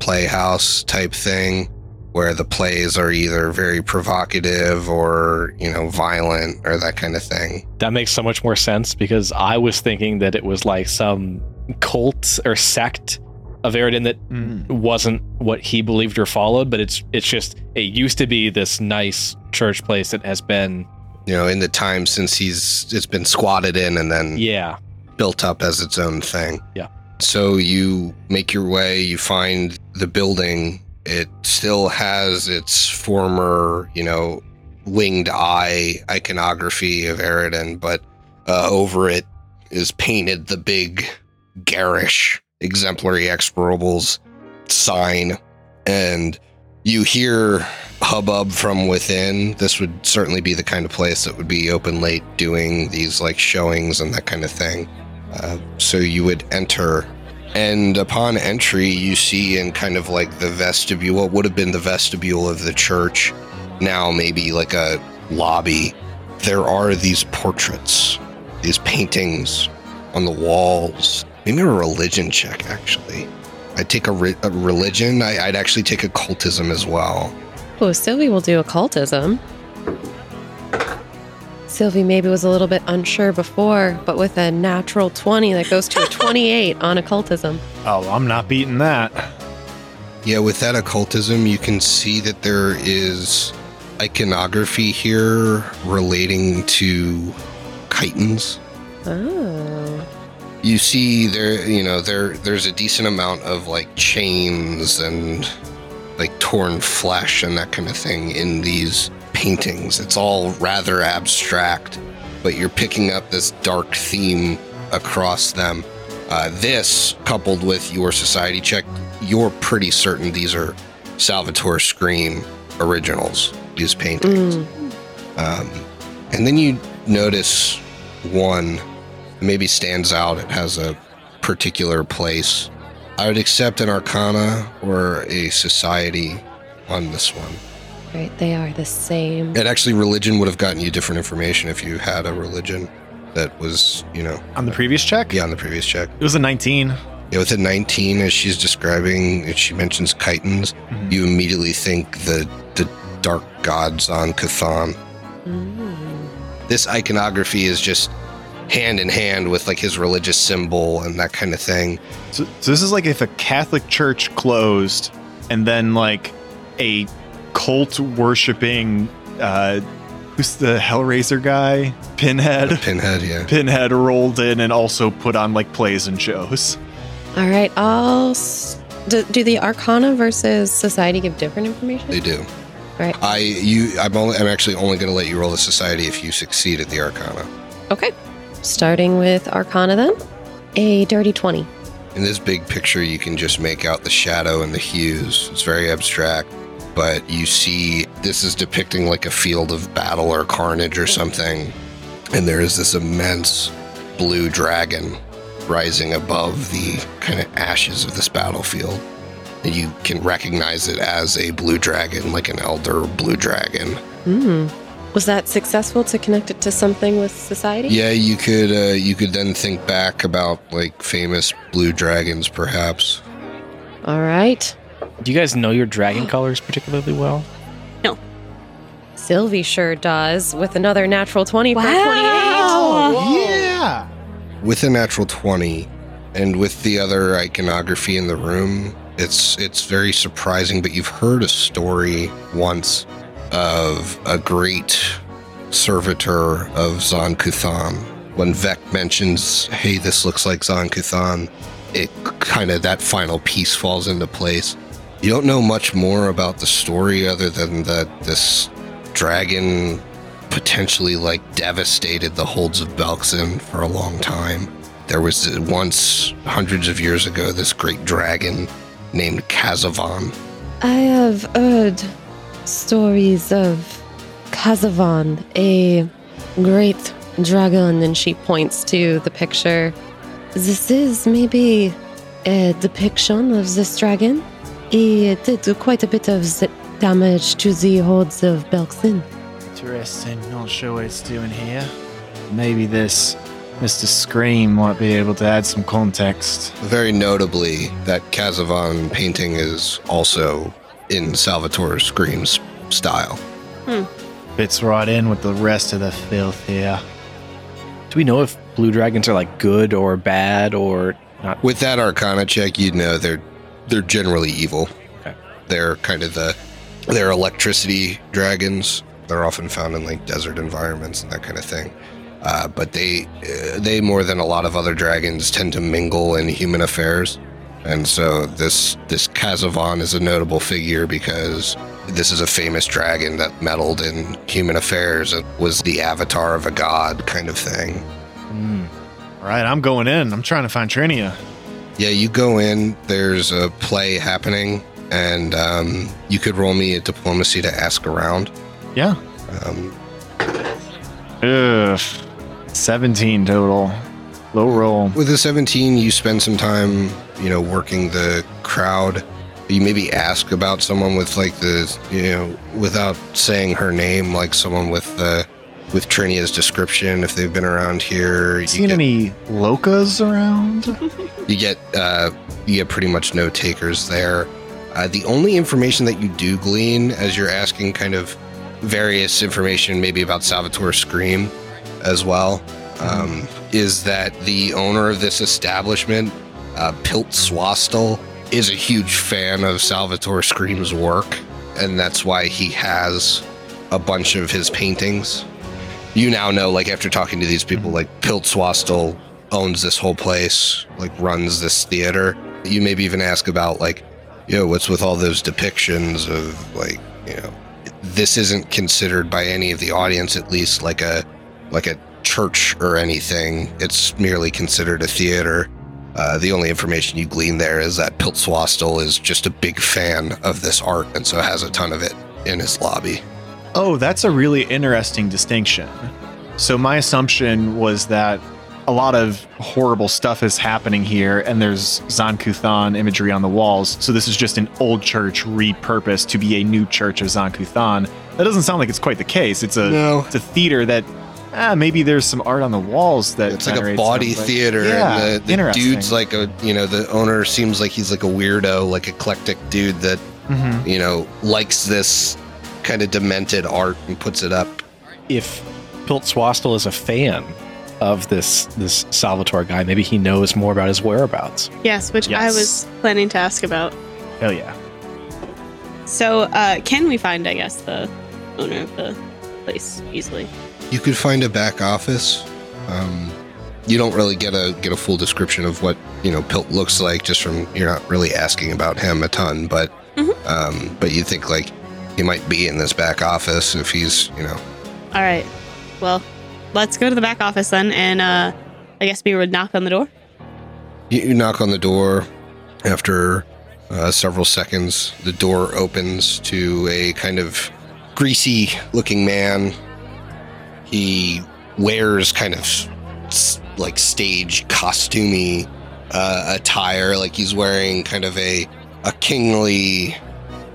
playhouse type thing where the plays are either very provocative or you know violent or that kind of thing. That makes so much more sense because I was thinking that it was like some cult or sect of Aroden that mm. wasn't what he believed or followed, but it's it's just it used to be this nice church place that has been You know, in the time since he's it's been squatted in and then yeah built up as its own thing. Yeah. So you make your way, you find the building. It still has its former, you know, winged eye iconography of Aroden, but uh, over it is painted the big, garish, exemplary execrables sign. And you hear hubbub from within. This would certainly be the kind of place that would be open late doing these like showings and that kind of thing. Uh, so you would enter, and upon entry, you see in kind of like the vestibule, what would have been the vestibule of the church, now maybe like a lobby there are these portraits, these paintings on the walls. Maybe a religion check, actually. I'd take a, re- a religion. I, I'd actually take occultism as well. Oh, Sylvie will do occultism. Sylvie maybe was a little bit unsure before, but with a natural 20 that goes to a 28 on occultism. Oh, I'm not beating that. Yeah, with that occultism, you can see that there is iconography here relating to kytons. Oh. You see there, you know, there there's a decent amount of like chains and like torn flesh and that kind of thing in these paintings. It's all rather abstract, but you're picking up this dark theme across them. Uh, this, coupled with your society check, you're pretty certain these are Salvatore Scream originals, these paintings. Mm. Um, and then you notice one maybe stands out. It has a particular place. I would accept an arcana or a society on this one. Right, they are the same. And actually, religion would have gotten you different information if you had a religion that was, you know, On the previous check? Yeah, on the previous check. It was a 19. Yeah, with a 19, as she's describing, as she mentions kytons, Mhm. you immediately think the the dark god Zon-Kuthon. Mm. This iconography is just hand in hand with like his religious symbol and that kind of thing. So, so this is like if a Catholic church closed and then like a cult worshiping uh who's the Hellraiser guy? Pinhead. Pinhead, yeah. Pinhead rolled in and also put on like plays and shows. All right, I'll. S- do, do the Arcana versus Society give different information? They do. Right. I you I'm only I'm actually only going to let you roll the society if you succeed at the arcana. Okay. Starting with Arcana then. A dirty 20. In this big picture, you can just make out the shadow and the hues. It's very abstract, but you see this is depicting like a field of battle or carnage or something. And there is this immense blue dragon rising above the kind of ashes of this battlefield. And you can recognize it as a blue dragon, like an elder blue dragon. Hmm. Was that successful to connect it to something with society? Yeah, you could uh, you could then think back about like famous blue dragons, perhaps. All right. Do you guys know your dragon colors particularly well? No. Sylvie sure does with another natural 20 for 28. yeah. with a natural 20 and with the other iconography in the room it's it's very surprising but you've heard a story once of a great servitor of Zon-Kuthon when Vek mentions hey this looks like Zon-Kuthon it kind of that final piece falls into place you don't know much more about the story other than that this dragon potentially like devastated the holds of Belkzen for a long time. There was once, hundreds of years ago, this great dragon named Kazavon. I have heard stories of Kazavon, a great dragon, and she points to the picture. This is maybe a depiction of this dragon. He did quite a bit of damage to the hordes of Belkzen. Interesting. Not sure what it's doing here. Maybe this Mr. Scream might be able to add some context. Very notably, that Kazavon painting is also in Salvatore Scream's style. Hmm. Fits right in with the rest of the filth here. Do we know if blue dragons are like good or bad or not? With that Arcana check, you'd know they're they're generally evil. Okay. They're kind of the they're electricity dragons. They're often found in like desert environments and that kind of thing. Uh, but they uh, they more than a lot of other dragons tend to mingle in human affairs, and so this this Kazavon is a notable figure because this is a famous dragon that meddled in human affairs and was the avatar of a god kind of thing. Hmm. All right, I'm going in. I'm trying to find Trinia. Yeah, you go in. There's a play happening, and um, you could roll me a diplomacy to ask around. Yeah. Um, Ugh. 17 total. Low roll. with a 17, you spend some time, you know, working the crowd. You maybe ask about someone with like the, you know, without saying her name, like someone with the with Trinia's description if they've been around here. You Seen get, any locas around? you get uh, you get pretty much no takers there. Uh, the only information that you do glean as you're asking kind of various information, maybe about Salvatore Scream as well, um, is that the owner of this establishment, uh, Pilts Swastel, is a huge fan of Salvatore Scream's work, and that's why he has a bunch of his paintings. You now know, like after talking to these people, like Pilts Swastel owns this whole place, like runs this theater. You maybe even ask about like, you know, what's with all those depictions of like, you know, this isn't considered by any of the audience at least like a like a church or anything. It's merely considered a theater. Uh, the only information you glean there is that Pilts Swastel is just a big fan of this art and so has a ton of it in his lobby. Oh, that's a really interesting distinction. So my assumption was that a lot of horrible stuff is happening here, and there's Zon-Kuthon imagery on the walls. So this is just an old church repurposed to be a new church of Zon-Kuthon. That doesn't sound like it's quite the case. It's a No. it's a theater that ah, maybe there's some art on the walls that It's like a body some, like- theater, Yeah, and the, the dude's like a you know the owner seems like he's like a weirdo, like eclectic dude that Mhm. you know likes this kind of demented art and puts it up. If Pilts Swastel is a fan of this this Salvatore guy, maybe he knows more about his whereabouts. Yes, which I was planning to ask about. Hell yeah. So, uh, can we find, I guess, the owner of the place easily? You could find a back office. Um, you don't really get a get a full description of what you know Pilt looks like just from you're not really asking about him a ton, but Mhm. um, but you think like he might be in this back office if he's you know All right. Well, let's go to the back office then, and uh, I guess we would knock on the door. You, you knock on the door. After uh, several seconds, the door opens to a kind of greasy looking man. He wears kind of like stage costumey uh, attire, like he's wearing kind of a a kingly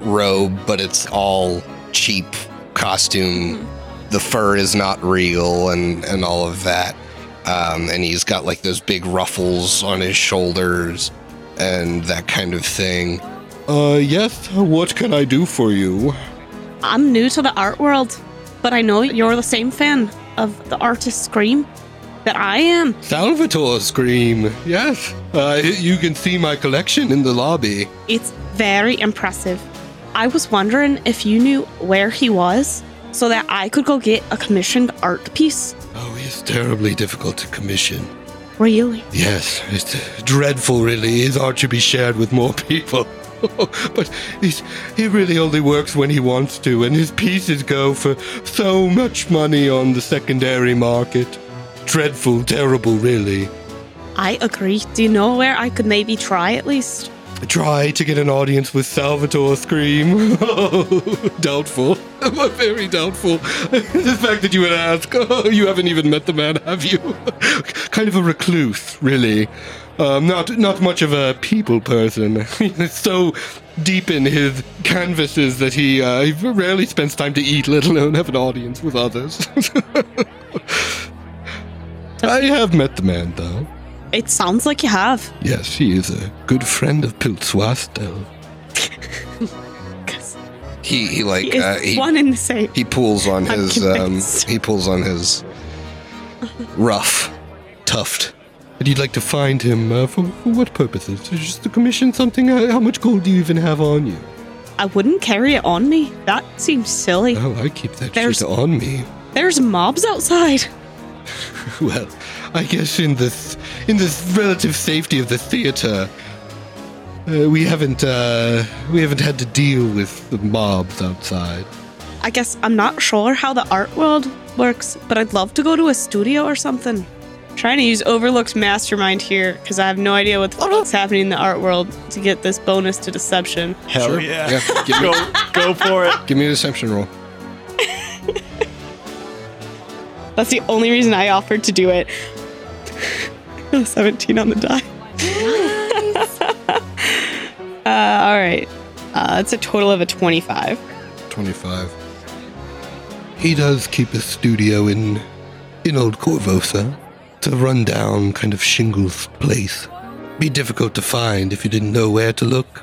robe, but it's all cheap costume. The fur is not real, and and all of that um, and he's got like those big ruffles on his shoulders and that kind of thing. Uh, yes. What can I do for you? I'm new to the art world, but I know you're the same fan of the artist Scream that I am. Salvatore Scream. Yes. Uh, you can see my collection in the lobby. It's very impressive. I was wondering if you knew where he was so that I could go get a commissioned art piece. Oh, he's terribly difficult to commission. Really? Yes, it's dreadful, really. His art should be shared with more people. but he's, he really only works when he wants to, and his pieces go for so much money on the secondary market. Dreadful, terrible, really. I agree. Do you know where I could maybe try at least? Try to get an audience with Salvatore Scream. doubtful. Very doubtful. the fact that you would ask, oh, you haven't even met the man, have you? kind of a recluse, really. Um, not not much of a people person. So deep in his canvases that he, uh, he rarely spends time to eat, let alone have an audience with others. I have met the man, though. It sounds like you have. Yes, he is a good friend of Pilts Swastel. 'cause He he like he is uh, he, one and the same. he pulls on I'm his um he pulls on his rough tuft. And you'd like to find him uh, for, for what purposes? Just to commission something? Uh, how much gold do you even have on you? I wouldn't carry it on me. That seems silly. Oh, I keep that There's- shit on me. There's mobs outside. Well, I guess in this in this relative safety of the theater, uh, we haven't uh, we haven't had to deal with the mobs outside. I guess I'm not sure how the art world works, but I'd love to go to a studio or something. I'm Trying to use Overlook's mastermind here because I have no idea what the fuck's happening in the art world to get this bonus to deception. Hell Sure. yeah. Yeah, give me, Go go for it. give me a deception roll. That's the only reason I offered to do it. 17 on the die. uh, all right. Uh, it's a total of a 25. 25. He does keep a studio in in Old Korvosa. It's a rundown kind of shingles place. Be difficult to find if you didn't know where to look.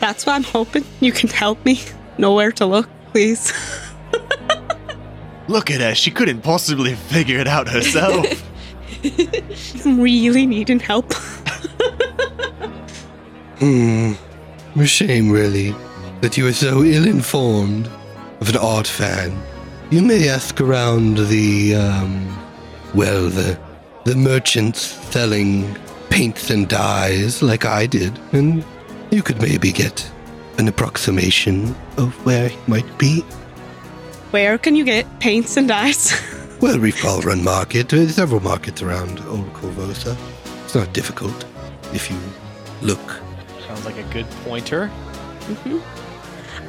That's why I'm hoping you can help me know where to look, please. Look at her. She couldn't possibly figure it out herself. Really needing help. Hmm. A shame, really, that you are so ill informed of an art fan. You may ask around the, um, well, the, the merchants selling paints and dyes like I did, and you could maybe get an approximation of where he might be. Where can you get paints and dyes? Well, Reef Ball Run Market, there's several markets around Old Korvosa. It's not difficult if you look. Sounds like a good pointer. Mm-hmm.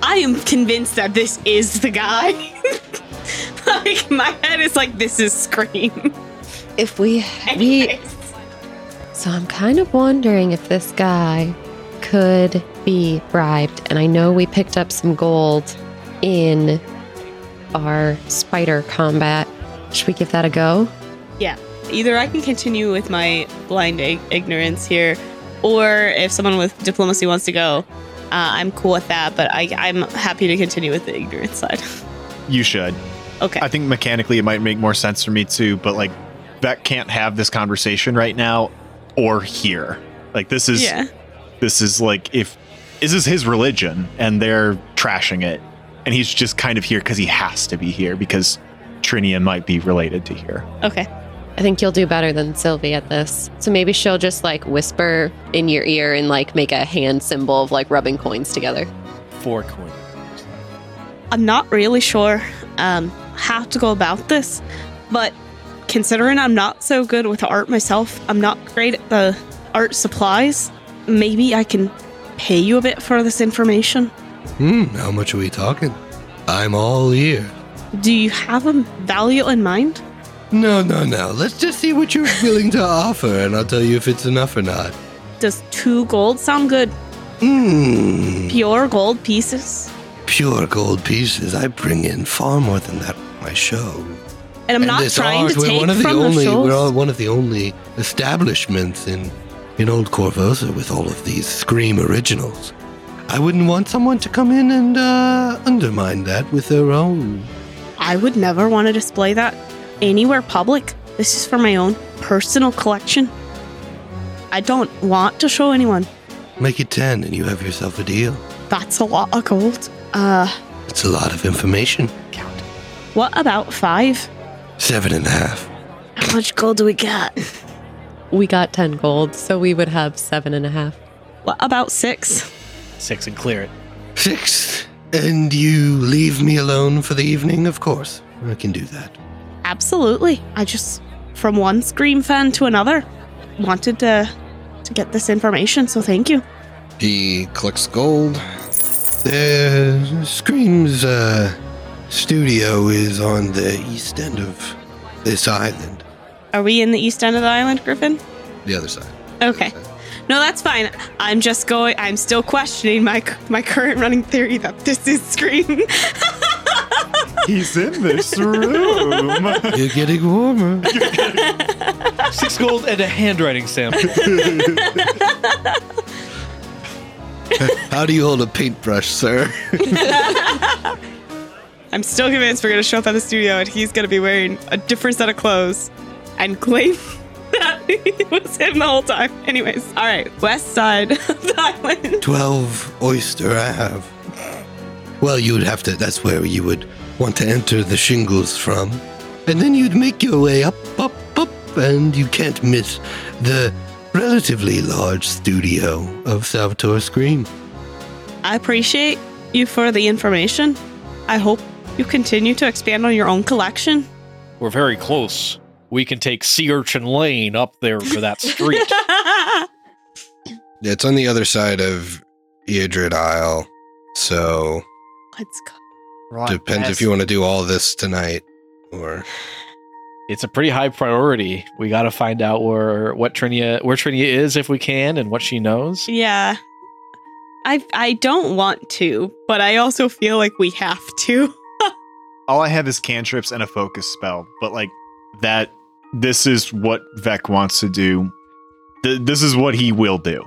I am convinced that this is the guy. like my head is like this is Scream. If we we So I'm kind of wondering if this guy could be bribed. And I know we picked up some gold in our spider combat. Should we give that a go? Yeah. Either I can continue with my blind ig- ignorance here, or if someone with diplomacy wants to go, uh, I'm cool with that. But I, I'm happy to continue with the ignorance side. you should. Okay. I think mechanically it might make more sense for me too, but like Vek can't have this conversation right now or here. Like this is yeah. this is like if this is his religion and they're trashing it and he's just kind of here because he has to be here because Trinia might be related to here. Okay. I think you'll do better than Sylvie at this. So maybe she'll just like whisper in your ear and like make a hand symbol of like rubbing coins together. Four coins. I'm not really sure um, how to go about this, but considering I'm not so good with art myself, I'm not great at the art supplies. Maybe I can pay you a bit for this information. Hmm, how much are we talking? I'm all ear. Do you have a value in mind? No, no, no. Let's just see what you're willing to offer, and I'll tell you if it's enough or not. Does two gold sound good? Hmm. Pure gold pieces? Pure gold pieces. I bring in far more than that my show. And I'm and not trying art, to take one of the from only the shows. we're all one of the only establishments in in Old Korvosa with all of these Scream originals. I wouldn't want someone to come in and uh, undermine that with their own. I would never want to display that anywhere public. This is for my own personal collection. I don't want to show anyone. Make it ten, and you have yourself a deal. That's a lot of gold. Uh, It's a lot of information. Count. What about five? Seven and a half. How much gold do we got? We got 10 gold, so we would have seven and a half. What about six? Six and clear it. Six. And you leave me alone for the evening, of course. I can do that. Absolutely. I just, from one Scream fan to another, wanted to to get this information. So thank you. He collects gold. The Scream's uh, studio is on the east end of this island. Are we in the east end of the island, Griffin? The other side. Okay. No, that's fine. I'm just going. I'm still questioning my my current running theory that this is Scream. He's in this room. You're getting warmer. Six gold and a handwriting sample. How do you hold a paintbrush, sir? I'm still convinced we're gonna show up at the studio and he's gonna be wearing a different set of clothes and claim that it was him the whole time. Anyways, all right, west side of the island. 12 oyster I have. Well, you would have to, that's where you would want to enter the shingles from. And then you'd make your way up, up, up, and you can't miss the relatively large studio of Salvatore Scream. I appreciate you for the information. I hope you continue to expand on your own collection. We're very close. We can take Sea Urchin Lane up there for that street. It's on the other side of Eadrid Isle, so Let's go. Right, depends yes. if you want to do all this tonight or it's a pretty high priority. We got to find out where what Trinia where Trinia is if we can and what she knows. Yeah. I I don't want to, but I also feel like we have to. all I have is cantrips and a focus spell, but like that, this is what Vek wants to do. Th- this is what he will do.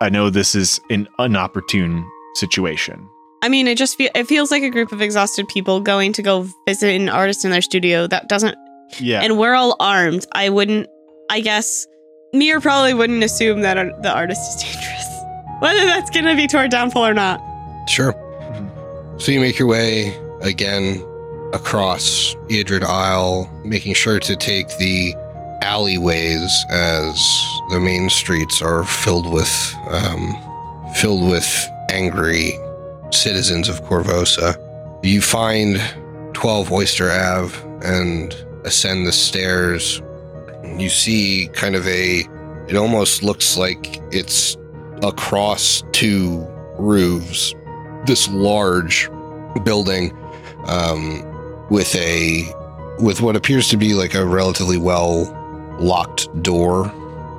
I know this is an inopportune situation. I mean, it just feel it feels like a group of exhausted people going to go visit an artist in their studio that doesn't Yeah. and we're all armed. I wouldn't I guess Mir probably wouldn't assume that uh, the artist is dangerous. Whether that's going to be to our downfall or not. Sure. So you make your way again across Idrid Isle, making sure to take the alleyways as the main streets are filled with um, filled with angry citizens of Korvosa. You find 12 Oyster Ave and ascend the stairs. You see kind of a it almost looks like it's across two roofs this large building um, with a with what appears to be like a relatively well locked door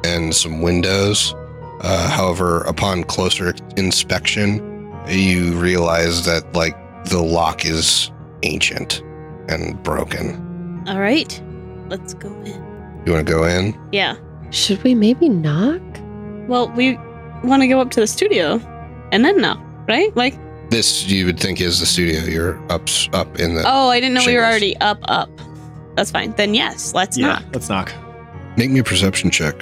and some windows. Uh, however, upon closer inspection, you realize that like the lock is ancient and broken. All right. Let's go in. You want to go in? Yeah. Should we maybe knock? Well, we want to go up to the studio and then knock, right? Like, This you would think is the studio. You're up up in the. oh, I didn't know we were already up, up. That's fine. Then yes, let's yeah. knock. Let's knock. Make me a perception check.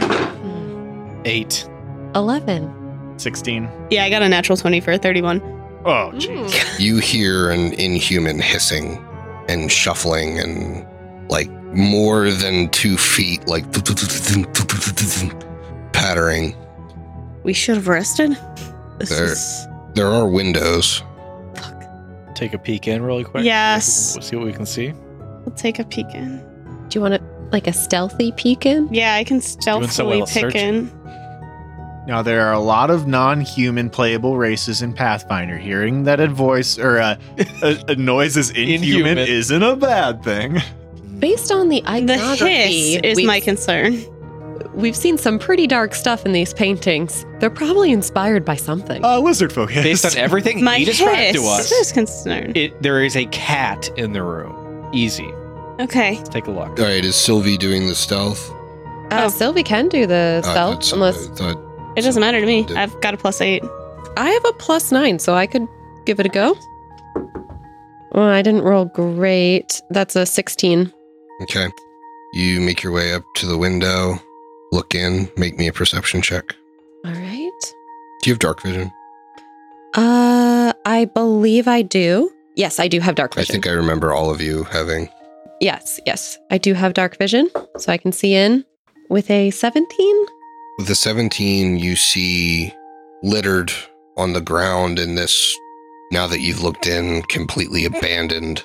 Hmm. Eight. 11. 16. Yeah, I got a natural 20 for a 31. Oh, jeez. Hmm. you hear an inhuman hissing and shuffling and like more than two feet like pattering We should have rested. This There. is. there are windows Take a peek in really quick. Yes. We'll see what we can see. We'll take a peek in. Do you want to, like, a stealthy peek in? Yeah, I can someone stealthily else pick search? in. Now there are a lot of non-human playable races in Pathfinder. Hearing that a voice or a, a, a noise is inhuman, Inhuman. isn't a bad thing. Based on the The iconography, hiss is my concern. We've seen some pretty dark stuff in these paintings. They're probably inspired by something. Uh, lizard focus. Based on everything My he described hiss to us, is concern. it, there is a cat in the room. Easy. Okay. Let's take a look. all right is sylvie doing the stealth Uh, oh. Sylvie can do the I stealth, thought some- unless I thought- It doesn't matter to me. Did- I've got a plus eight. I have a plus nine, so I could give it a go. Well, I didn't roll great. That's a 16. okay you make your way up to the window look in make me a perception check All right. do you have dark vision Uh, I believe I do. Yes, I do have dark vision. i think i remember all of you having yes, yes, I do have dark vision, so I can see in with a 17. With a 17, you see littered on the ground in this, now that you've looked in, completely abandoned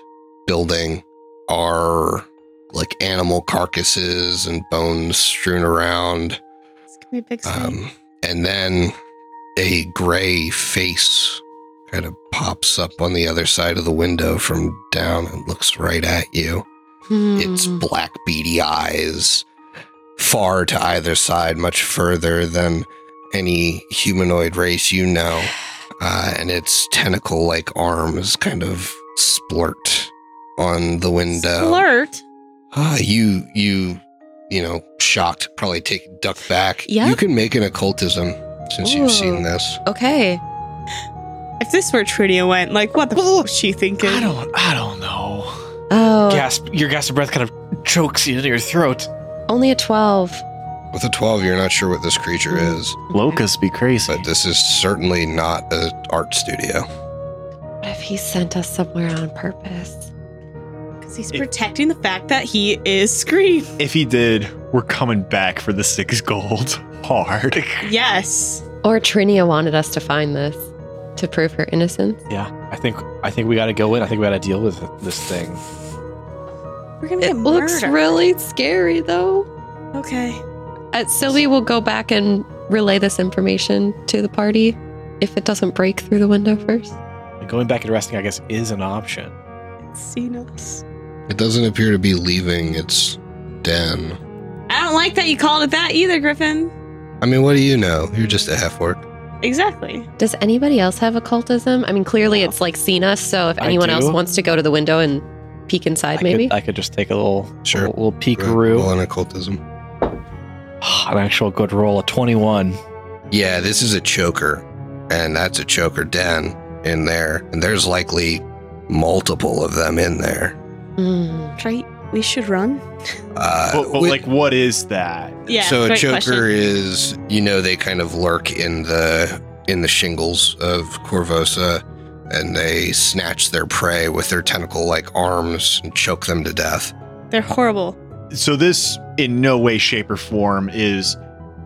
building, are like animal carcasses and bones strewn around. It's gonna be a big. Um, and then a gray face kind of pops up on the other side of the window from down and looks right at you. It's Hmm. black beady eyes, far to either side, much further than any humanoid race you know. Uh, and its tentacle like arms kind of splurt on the window. Flirt. Ah, you, you, you know, shocked, probably take duck back. Yeah. You can make an occultism since you've seen this. Okay. If this were Trinia went, like, what the f- was she thinking? I don't. I don't know. Oh, Gasp! Your gasp of breath kind of chokes you into your throat. only a 12. With a 12, you're not sure what this creature is, Locusts be crazy. but this is certainly not an art studio. What if he sent us somewhere on purpose? Because he's It- protecting the fact that he is Scream. if he did, we're coming back for the six gold hard. Yes. Or Trinia wanted us to find this to prove her innocence. Yeah, I think I think we got to go in. I think we got to deal with this thing. We're gonna It get looks really scary, though. Okay. Uh, Sylvie will go back and relay this information to the party if it doesn't break through the window first. Going back and resting, I guess, is an option. It's seen us. It doesn't appear to be leaving its den. I don't like that you called it that either, Griffin. I mean, what do you know? You're just a half orc. Exactly. Does anybody else have occultism? I mean, clearly it's like seen us. So if I anyone else wants to go to the window and peek inside, I maybe. Could, I could just take a little, Sure. little, little Roll peekaroo. on occultism. An actual good roll, a 21. Yeah, this is a choker, and that's a choker den in there, and there's likely multiple of them in there. Mm. Right. We should run. Uh, But, but wi- like, what is that? Yeah. so a great choker question. is, you know, they kind of lurk in the in the shingles of Korvosa, and they snatch their prey with their tentacle-like arms and choke them to death. They're horrible. So this, in no way, shape, or form, is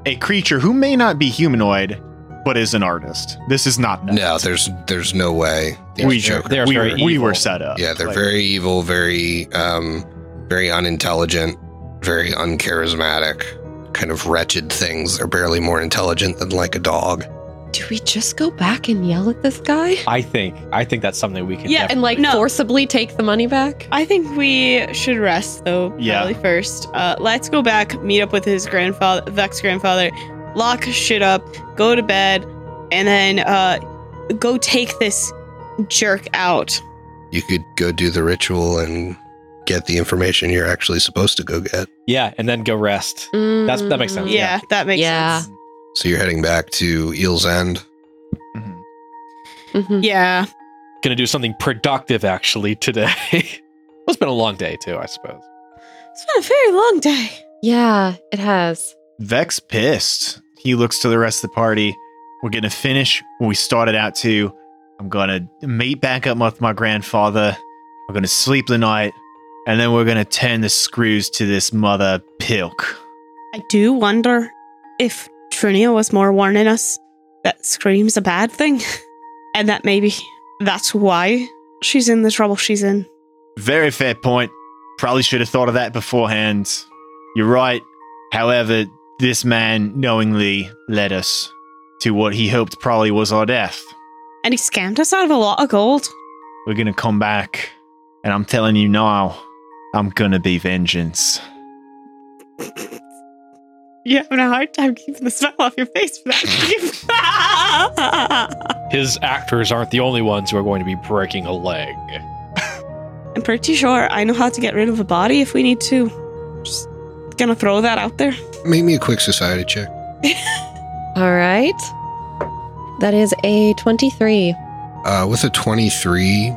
a creature who may not be humanoid, but is an artist. This is not that. No, there's there's no way. These we, chokers- they're we, very were, we were set up. Yeah, they're Like, very evil, very um very unintelligent, very uncharismatic, kind of wretched things. They're barely more intelligent than like a dog. Do we just go back and yell at this guy? I think I think that's something we can Yeah, And like No. forcibly take the money back? I think we should rest though. Yeah. Probably first. Uh, let's go back, meet up with his grandfather, Vek's grandfather, lock shit up, go to bed, and then uh, go take this jerk out. You could go do the ritual and get the information you're actually supposed to go get. Yeah, and then go rest. That's- that makes sense. Mm. Yeah, that makes Yeah. sense. So you're heading back to Eel's End. mhm. Mhm. Yeah. Gonna do something productive actually today. it's been a long day too, I suppose. It's been a very long day. Yeah, it has. Vek's pissed. He looks to the rest of the party. We're gonna finish what we started out to. I'm gonna meet back up with my grandfather. We're gonna sleep the night, and then we're gonna turn the screws to this mother pilk. I do wonder if Trinia was more warning us that Scream's a bad thing, and that maybe that's why she's in the trouble she's in. Very fair point. Probably should have thought of that beforehand. You're right. However, this man knowingly led us to what he hoped probably was our death. And he scammed us out of a lot of gold. We're gonna come back, and I'm telling you now, I'm gonna be vengeance. You're having a hard time keeping the smile off your face for that. His actors aren't the only ones who are going to be breaking a leg. I'm pretty sure I know how to get rid of a body if we need to. Just gonna throw that out there. Make me a quick society check. All right. That is a 23. Uh, with a 23,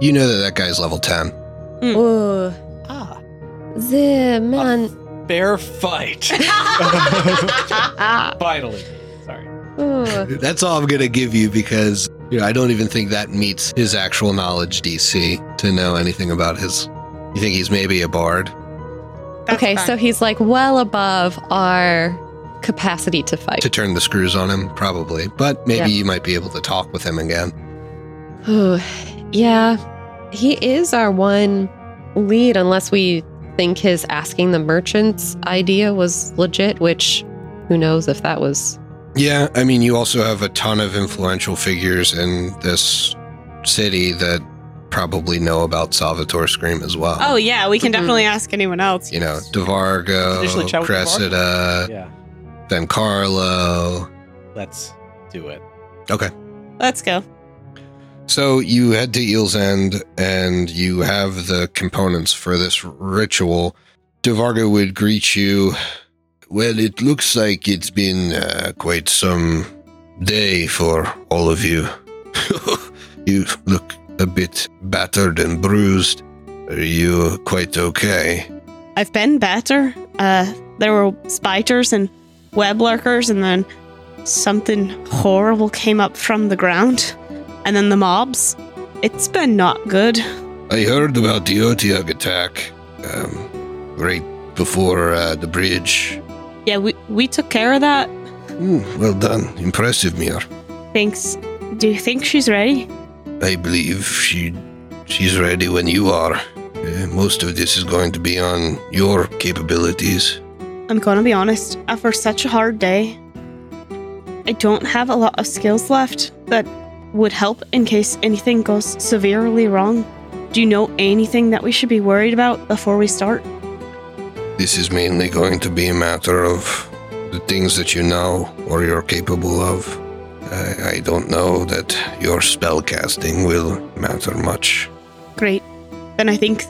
you know that that guy's level 10. Mm. Oh, Ah, the man. fair fight. Finally. Sorry. That's all I'm going to give you because you know, I don't even think that meets his actual knowledge DC to know anything about his. You think he's maybe a bard? That's Okay, fine. so he's like well above our capacity to fight. To turn the screws on him, probably. But maybe Yeah. you might be able to talk with him again. Ooh, yeah, he is our one lead, unless we think his asking the merchants idea was legit, which who knows if that was. Yeah, I mean, you also have a ton of influential figures in this city that probably know about Salvatore Scream as well. Oh yeah, we can Mhm. definitely ask anyone else. You know, DeVargo, Initially chat with Cressida, Yeah, Vencarlo. let's do it. Okay. Let's go. So you head to Eel's End and you have the components for this ritual. DeVargo would greet you. Well, it looks like it's been uh, quite some day for all of you. you look a bit battered and bruised. Are you quite okay? I've been better. Uh, there were spiders and web lurkers, and then something horrible came up from the ground, and then the mobs. It's been not good. I heard about the Otyugh attack um, right before uh, the bridge. Yeah, we we took care of that. Hmm, well done. Impressive, Mir. Thanks. Do you think she's ready? I believe she she's ready when you are. Uh, most of this is going to be on your capabilities. I'm gonna be honest. After such a hard day, I don't have a lot of skills left that would help in case anything goes severely wrong. Do you know anything that we should be worried about before we start? This is mainly going to be a matter of the things that you know or you're capable of. I, I don't know that your spell casting will matter much. Great. Then I think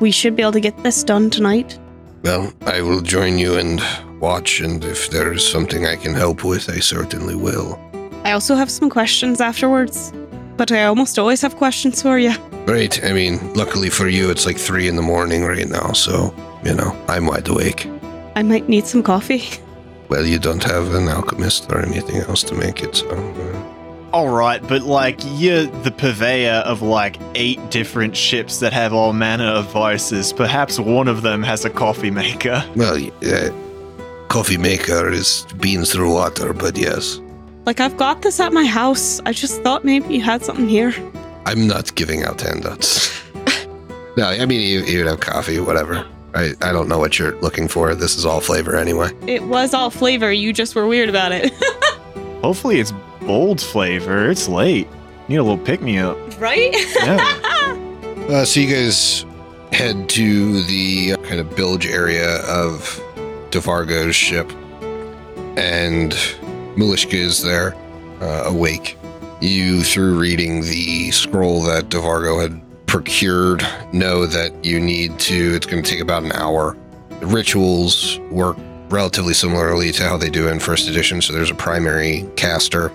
we should be able to get this done tonight. Well, I will join you and watch, and if there is something I can help with, I certainly will. I also have some questions afterwards, but I almost always have questions for you. Great. I mean, luckily for you, it's like three in the morning right now, so, you know, I'm wide awake. I might need some coffee. Well, you don't have an alchemist or anything else to make it, so. Uh, All right, but like you're the purveyor of like eight different ships that have all manner of vices. Perhaps one of them has a coffee maker. well, uh, coffee maker is beans through water, but yes. Like, I've got this at my house. I just thought maybe you had something here. I'm not giving out handouts. no, I mean, you, you would have coffee, whatever. I, I don't know what you're looking for. This is all flavor anyway. It was all flavor. You just were weird about it. Hopefully, it's bold flavor. It's late. Need a little pick me up. right? Yeah. Uh, so you guys head to the uh, kind of bilge area of Devargo's ship, and Malishka is there, uh, awake. You, through reading the scroll that Devargo had procured, know that you need to. It's going to take about an hour. The rituals work relatively similarly to how they do in first edition. So there's a primary caster.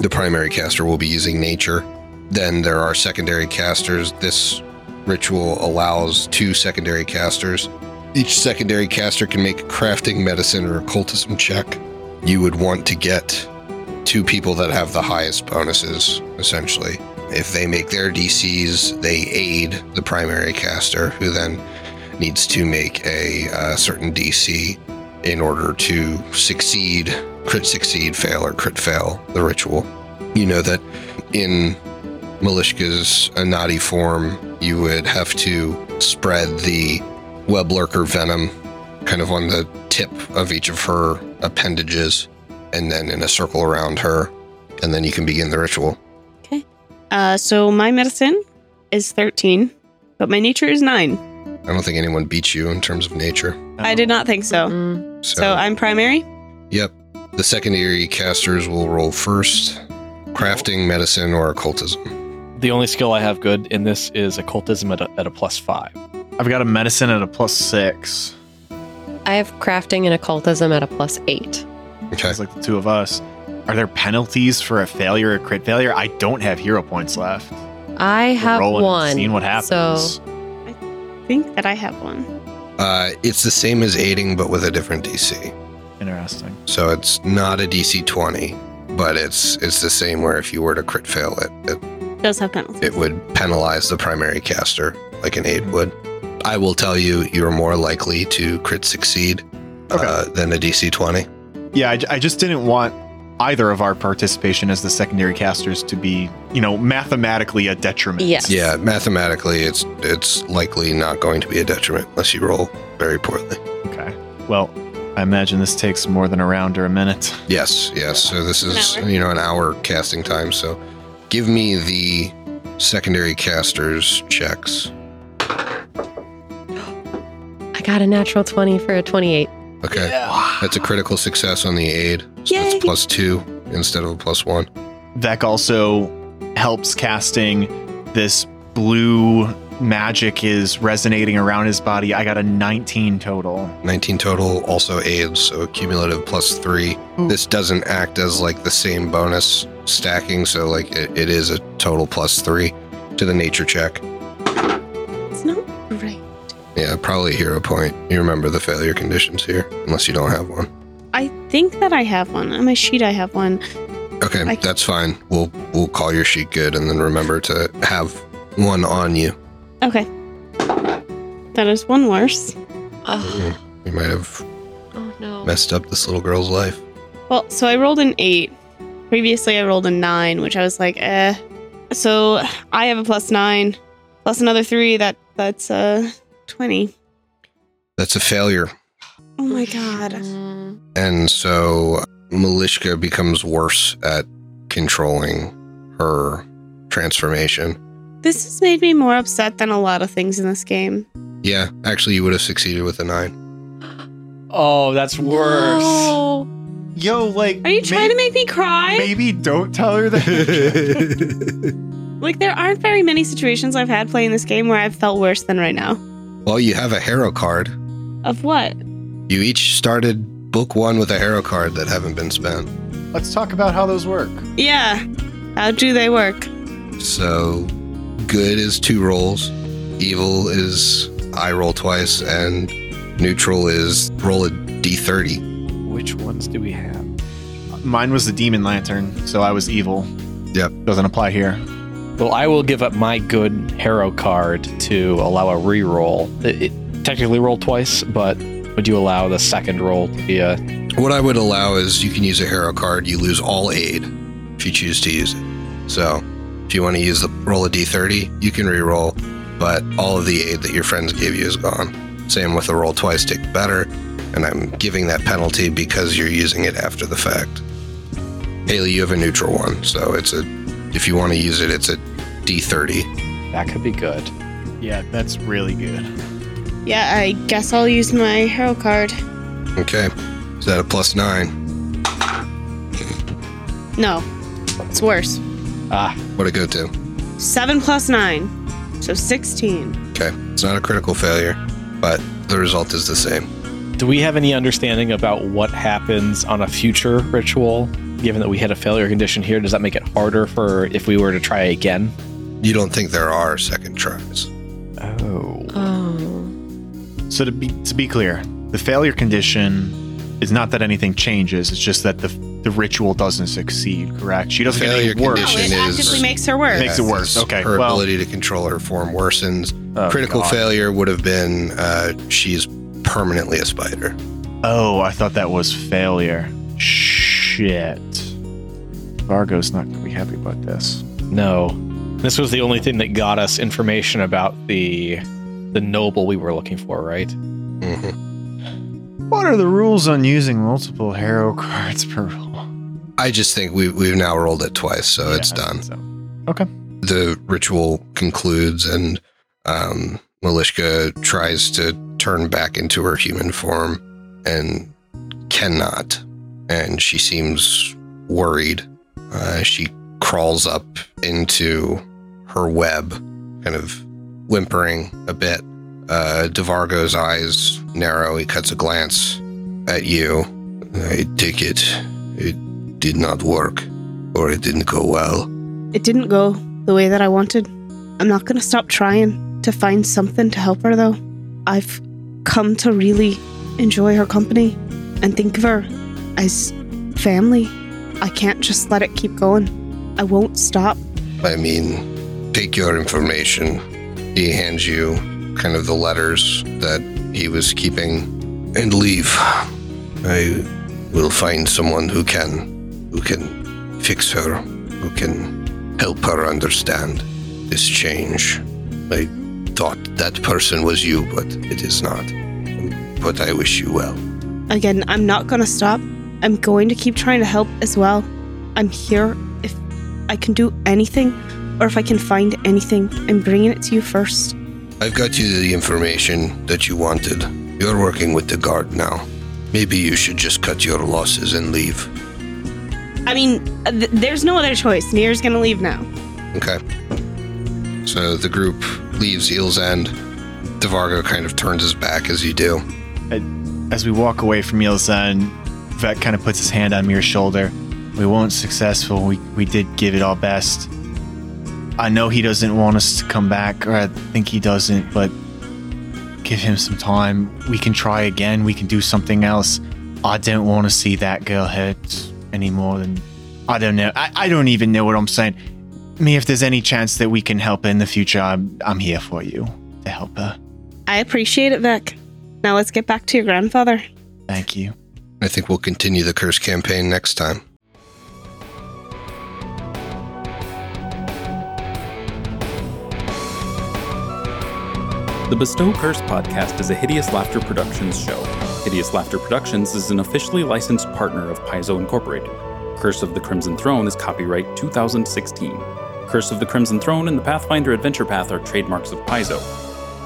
The primary caster will be using nature. Then there are secondary casters. This ritual allows two secondary casters. Each secondary caster can make a crafting, medicine, or occultism check. You would want to get two people that have the highest bonuses, essentially. If they make their DCs, they aid the primary caster, who then needs to make a uh, certain DC in order to succeed, crit succeed, fail, or crit fail the ritual. You know that in Malishka's Anadi form, you would have to spread the web lurker venom kind of on the tip of each of her appendages and then in a circle around her, and then you can begin the ritual. Uh, so my medicine is 13, but my nature is 9. I don't think anyone beats you in terms of nature. I did not think so. Mm. So, So I'm primary? yep. The secondary casters will roll first crafting, medicine, or occultism. The only skill I have good in this is occultism at a, at a plus five. I've got a medicine at a plus six. I have crafting and occultism at a plus eight. Okay. It's like the two of us. Are there penalties for a failure or crit failure? I don't have hero points left. I We're have rolling and one. Seeing what happens. So I think that I have one. Uh, it's the same as aiding, but with a different DC. Interesting. So it's not a DC 20, but it's it's the same where if you were to crit fail it, it, Does have penalties. it would penalize the primary caster like an aid would. I will tell you, you're more likely to crit succeed uh, than a DC 20. Yeah, I just didn't want either of our participation as the secondary casters to be, you know, mathematically a detriment. Yes. Yeah, mathematically, it's it's likely not going to be a detriment unless you roll very poorly. Okay. Well, I imagine this takes more than a round or a minute. Yes, yes. So this is you know an hour casting time. So give me the secondary casters checks. I got a natural 20 for a 28. Okay, that's a critical success on the aid. So Yay. it's plus two instead of a plus one. Vek also helps casting this blue magic is resonating around his body. I got a 19 total. 19 total also aids, so a cumulative plus three. Ooh. This doesn't act as like the same bonus stacking, so like it, it is a total plus three to the nature check. It's not great. Yeah, probably a hero point. You remember the failure conditions here, unless you don't have one. I think that I have one. On my sheet, I have one. Okay, I- that's fine. We'll we'll call your sheet good, and then remember to have one on you. Okay. That is one worse. Oh, You might have oh no. messed up this little girl's life. Well, so I rolled an eight. Previously, I rolled a nine, which I was like, eh. So I have a plus nine, plus another three. That that's uh twenty. That's a failure, Oh my god. Mm. and so Malishka becomes worse at controlling her transformation. This has made me more upset than a lot of things in this game. Yeah, actually, you would have succeeded with a nine. Oh, that's worse. No. Yo, like, Are you trying to make me cry? Maybe don't tell her that. Like, there aren't very many situations I've had playing this game where I've felt worse than right now. well, you have a hero card. Of what? You each started book one with a hero card that haven't been spent. Let's talk about how those work. Yeah. How do they work? So, good is two rolls, evil is I roll twice, and neutral is roll a d30. Which ones do we have? Mine was the demon lantern, so I was evil. Yep. Doesn't apply here. Well, I will give up my good hero card to allow a re-roll. It, it technically rolled twice, but would you allow the second roll to be a? What I would allow is you can use a hero card, you lose all aid if you choose to use it. So, if you want to use the roll a d30, you can re-roll, but all of the aid that your friends gave you is gone. Same with the roll twice tick better, and I'm giving that penalty because you're using it after the fact. Haley, you have a neutral one, so it's a if you want to use it, it's a d30. That could be good. Yeah, that's really good. Yeah, I guess I'll use my hero card. Okay, is that a plus nine? No, it's worse. Ah, What to go to? Seven plus nine, so 16. Okay, it's not a critical failure, but the result is the same. do we have any understanding about what happens on a future ritual? Given that we had a failure condition here, does that make it harder for if we were to try again? You don't think there are second tries? Oh. Oh. So to be to be clear, the failure condition is not that anything changes. It's just that the the ritual doesn't succeed. Correct? She doesn't Failure get any worse. No, condition it is- actively makes her worse. Makes it worse. Okay, Her well- ability to control her form worsens. Oh, Critical God. failure would have been uh, she's permanently a spider. Oh, I thought that was failure. Shit. Vargo's not gonna be happy about this. No. This was the only thing that got us information about the the noble we were looking for, right? hmm What are the rules on using multiple hero cards per roll? I just think we, we've now rolled it twice, so it's Yeah, I done. so. Okay. The ritual concludes, and um, Malishka tries to turn back into her human form and cannot. And she seems worried. Uh, she crawls up into her web, kind of whimpering a bit. Uh, Devargo's eyes narrow. He cuts a glance at you. I take it it did not work, or it didn't go well. It didn't go the way that I wanted. I'm not going to stop trying to find something to help her, though. I've come to really enjoy her company and think of her as family. I can't just let it keep going. I won't stop. I mean, take your information. He hands you kind of the letters that he was keeping and leave. I will find someone who can who can fix her, who can help her understand this change. I thought that person was you, but it is not. But I wish you well. Again, I'm not to stop. I'm going to keep trying to help as well. I'm here if I can do anything or if I can find anything. I'm bringing it to you first. I've got you the information that you wanted. You're working with the guard now. Maybe you should just cut your losses and leave. I mean, th- there's no other choice. Nier's going to leave now. Okay. So the group leaves Eel's End. Devargo kind of turns his back as you do. As we walk away from Eel's End, Vet kind of puts his hand on Mir's shoulder. We weren't successful. We, we did give it our best. I know he doesn't want us to come back, or I think he doesn't, but give him some time. We can try again. We can do something else. I don't want to see that girl hurt any more than. I don't know. I, I don't even know what I'm saying. Me, if there's any chance that we can help her in the future, I'm, I'm here for you to help her. I appreciate it, Vic. Now let's get back to your grandfather. Thank you. I think we'll continue the curse campaign next time. The Bestow Curse podcast is a Hideous Laughter Productions show. Hideous Laughter Productions is an officially licensed partner of Paizo Incorporated. Curse of the Crimson Throne is copyright 2016. Curse of the Crimson Throne and the Pathfinder Adventure Path are trademarks of Paizo.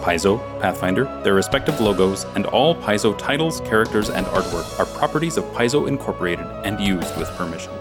Paizo, Pathfinder, their respective logos, and all Paizo titles, characters, and artwork are properties of Paizo Incorporated and used with permission.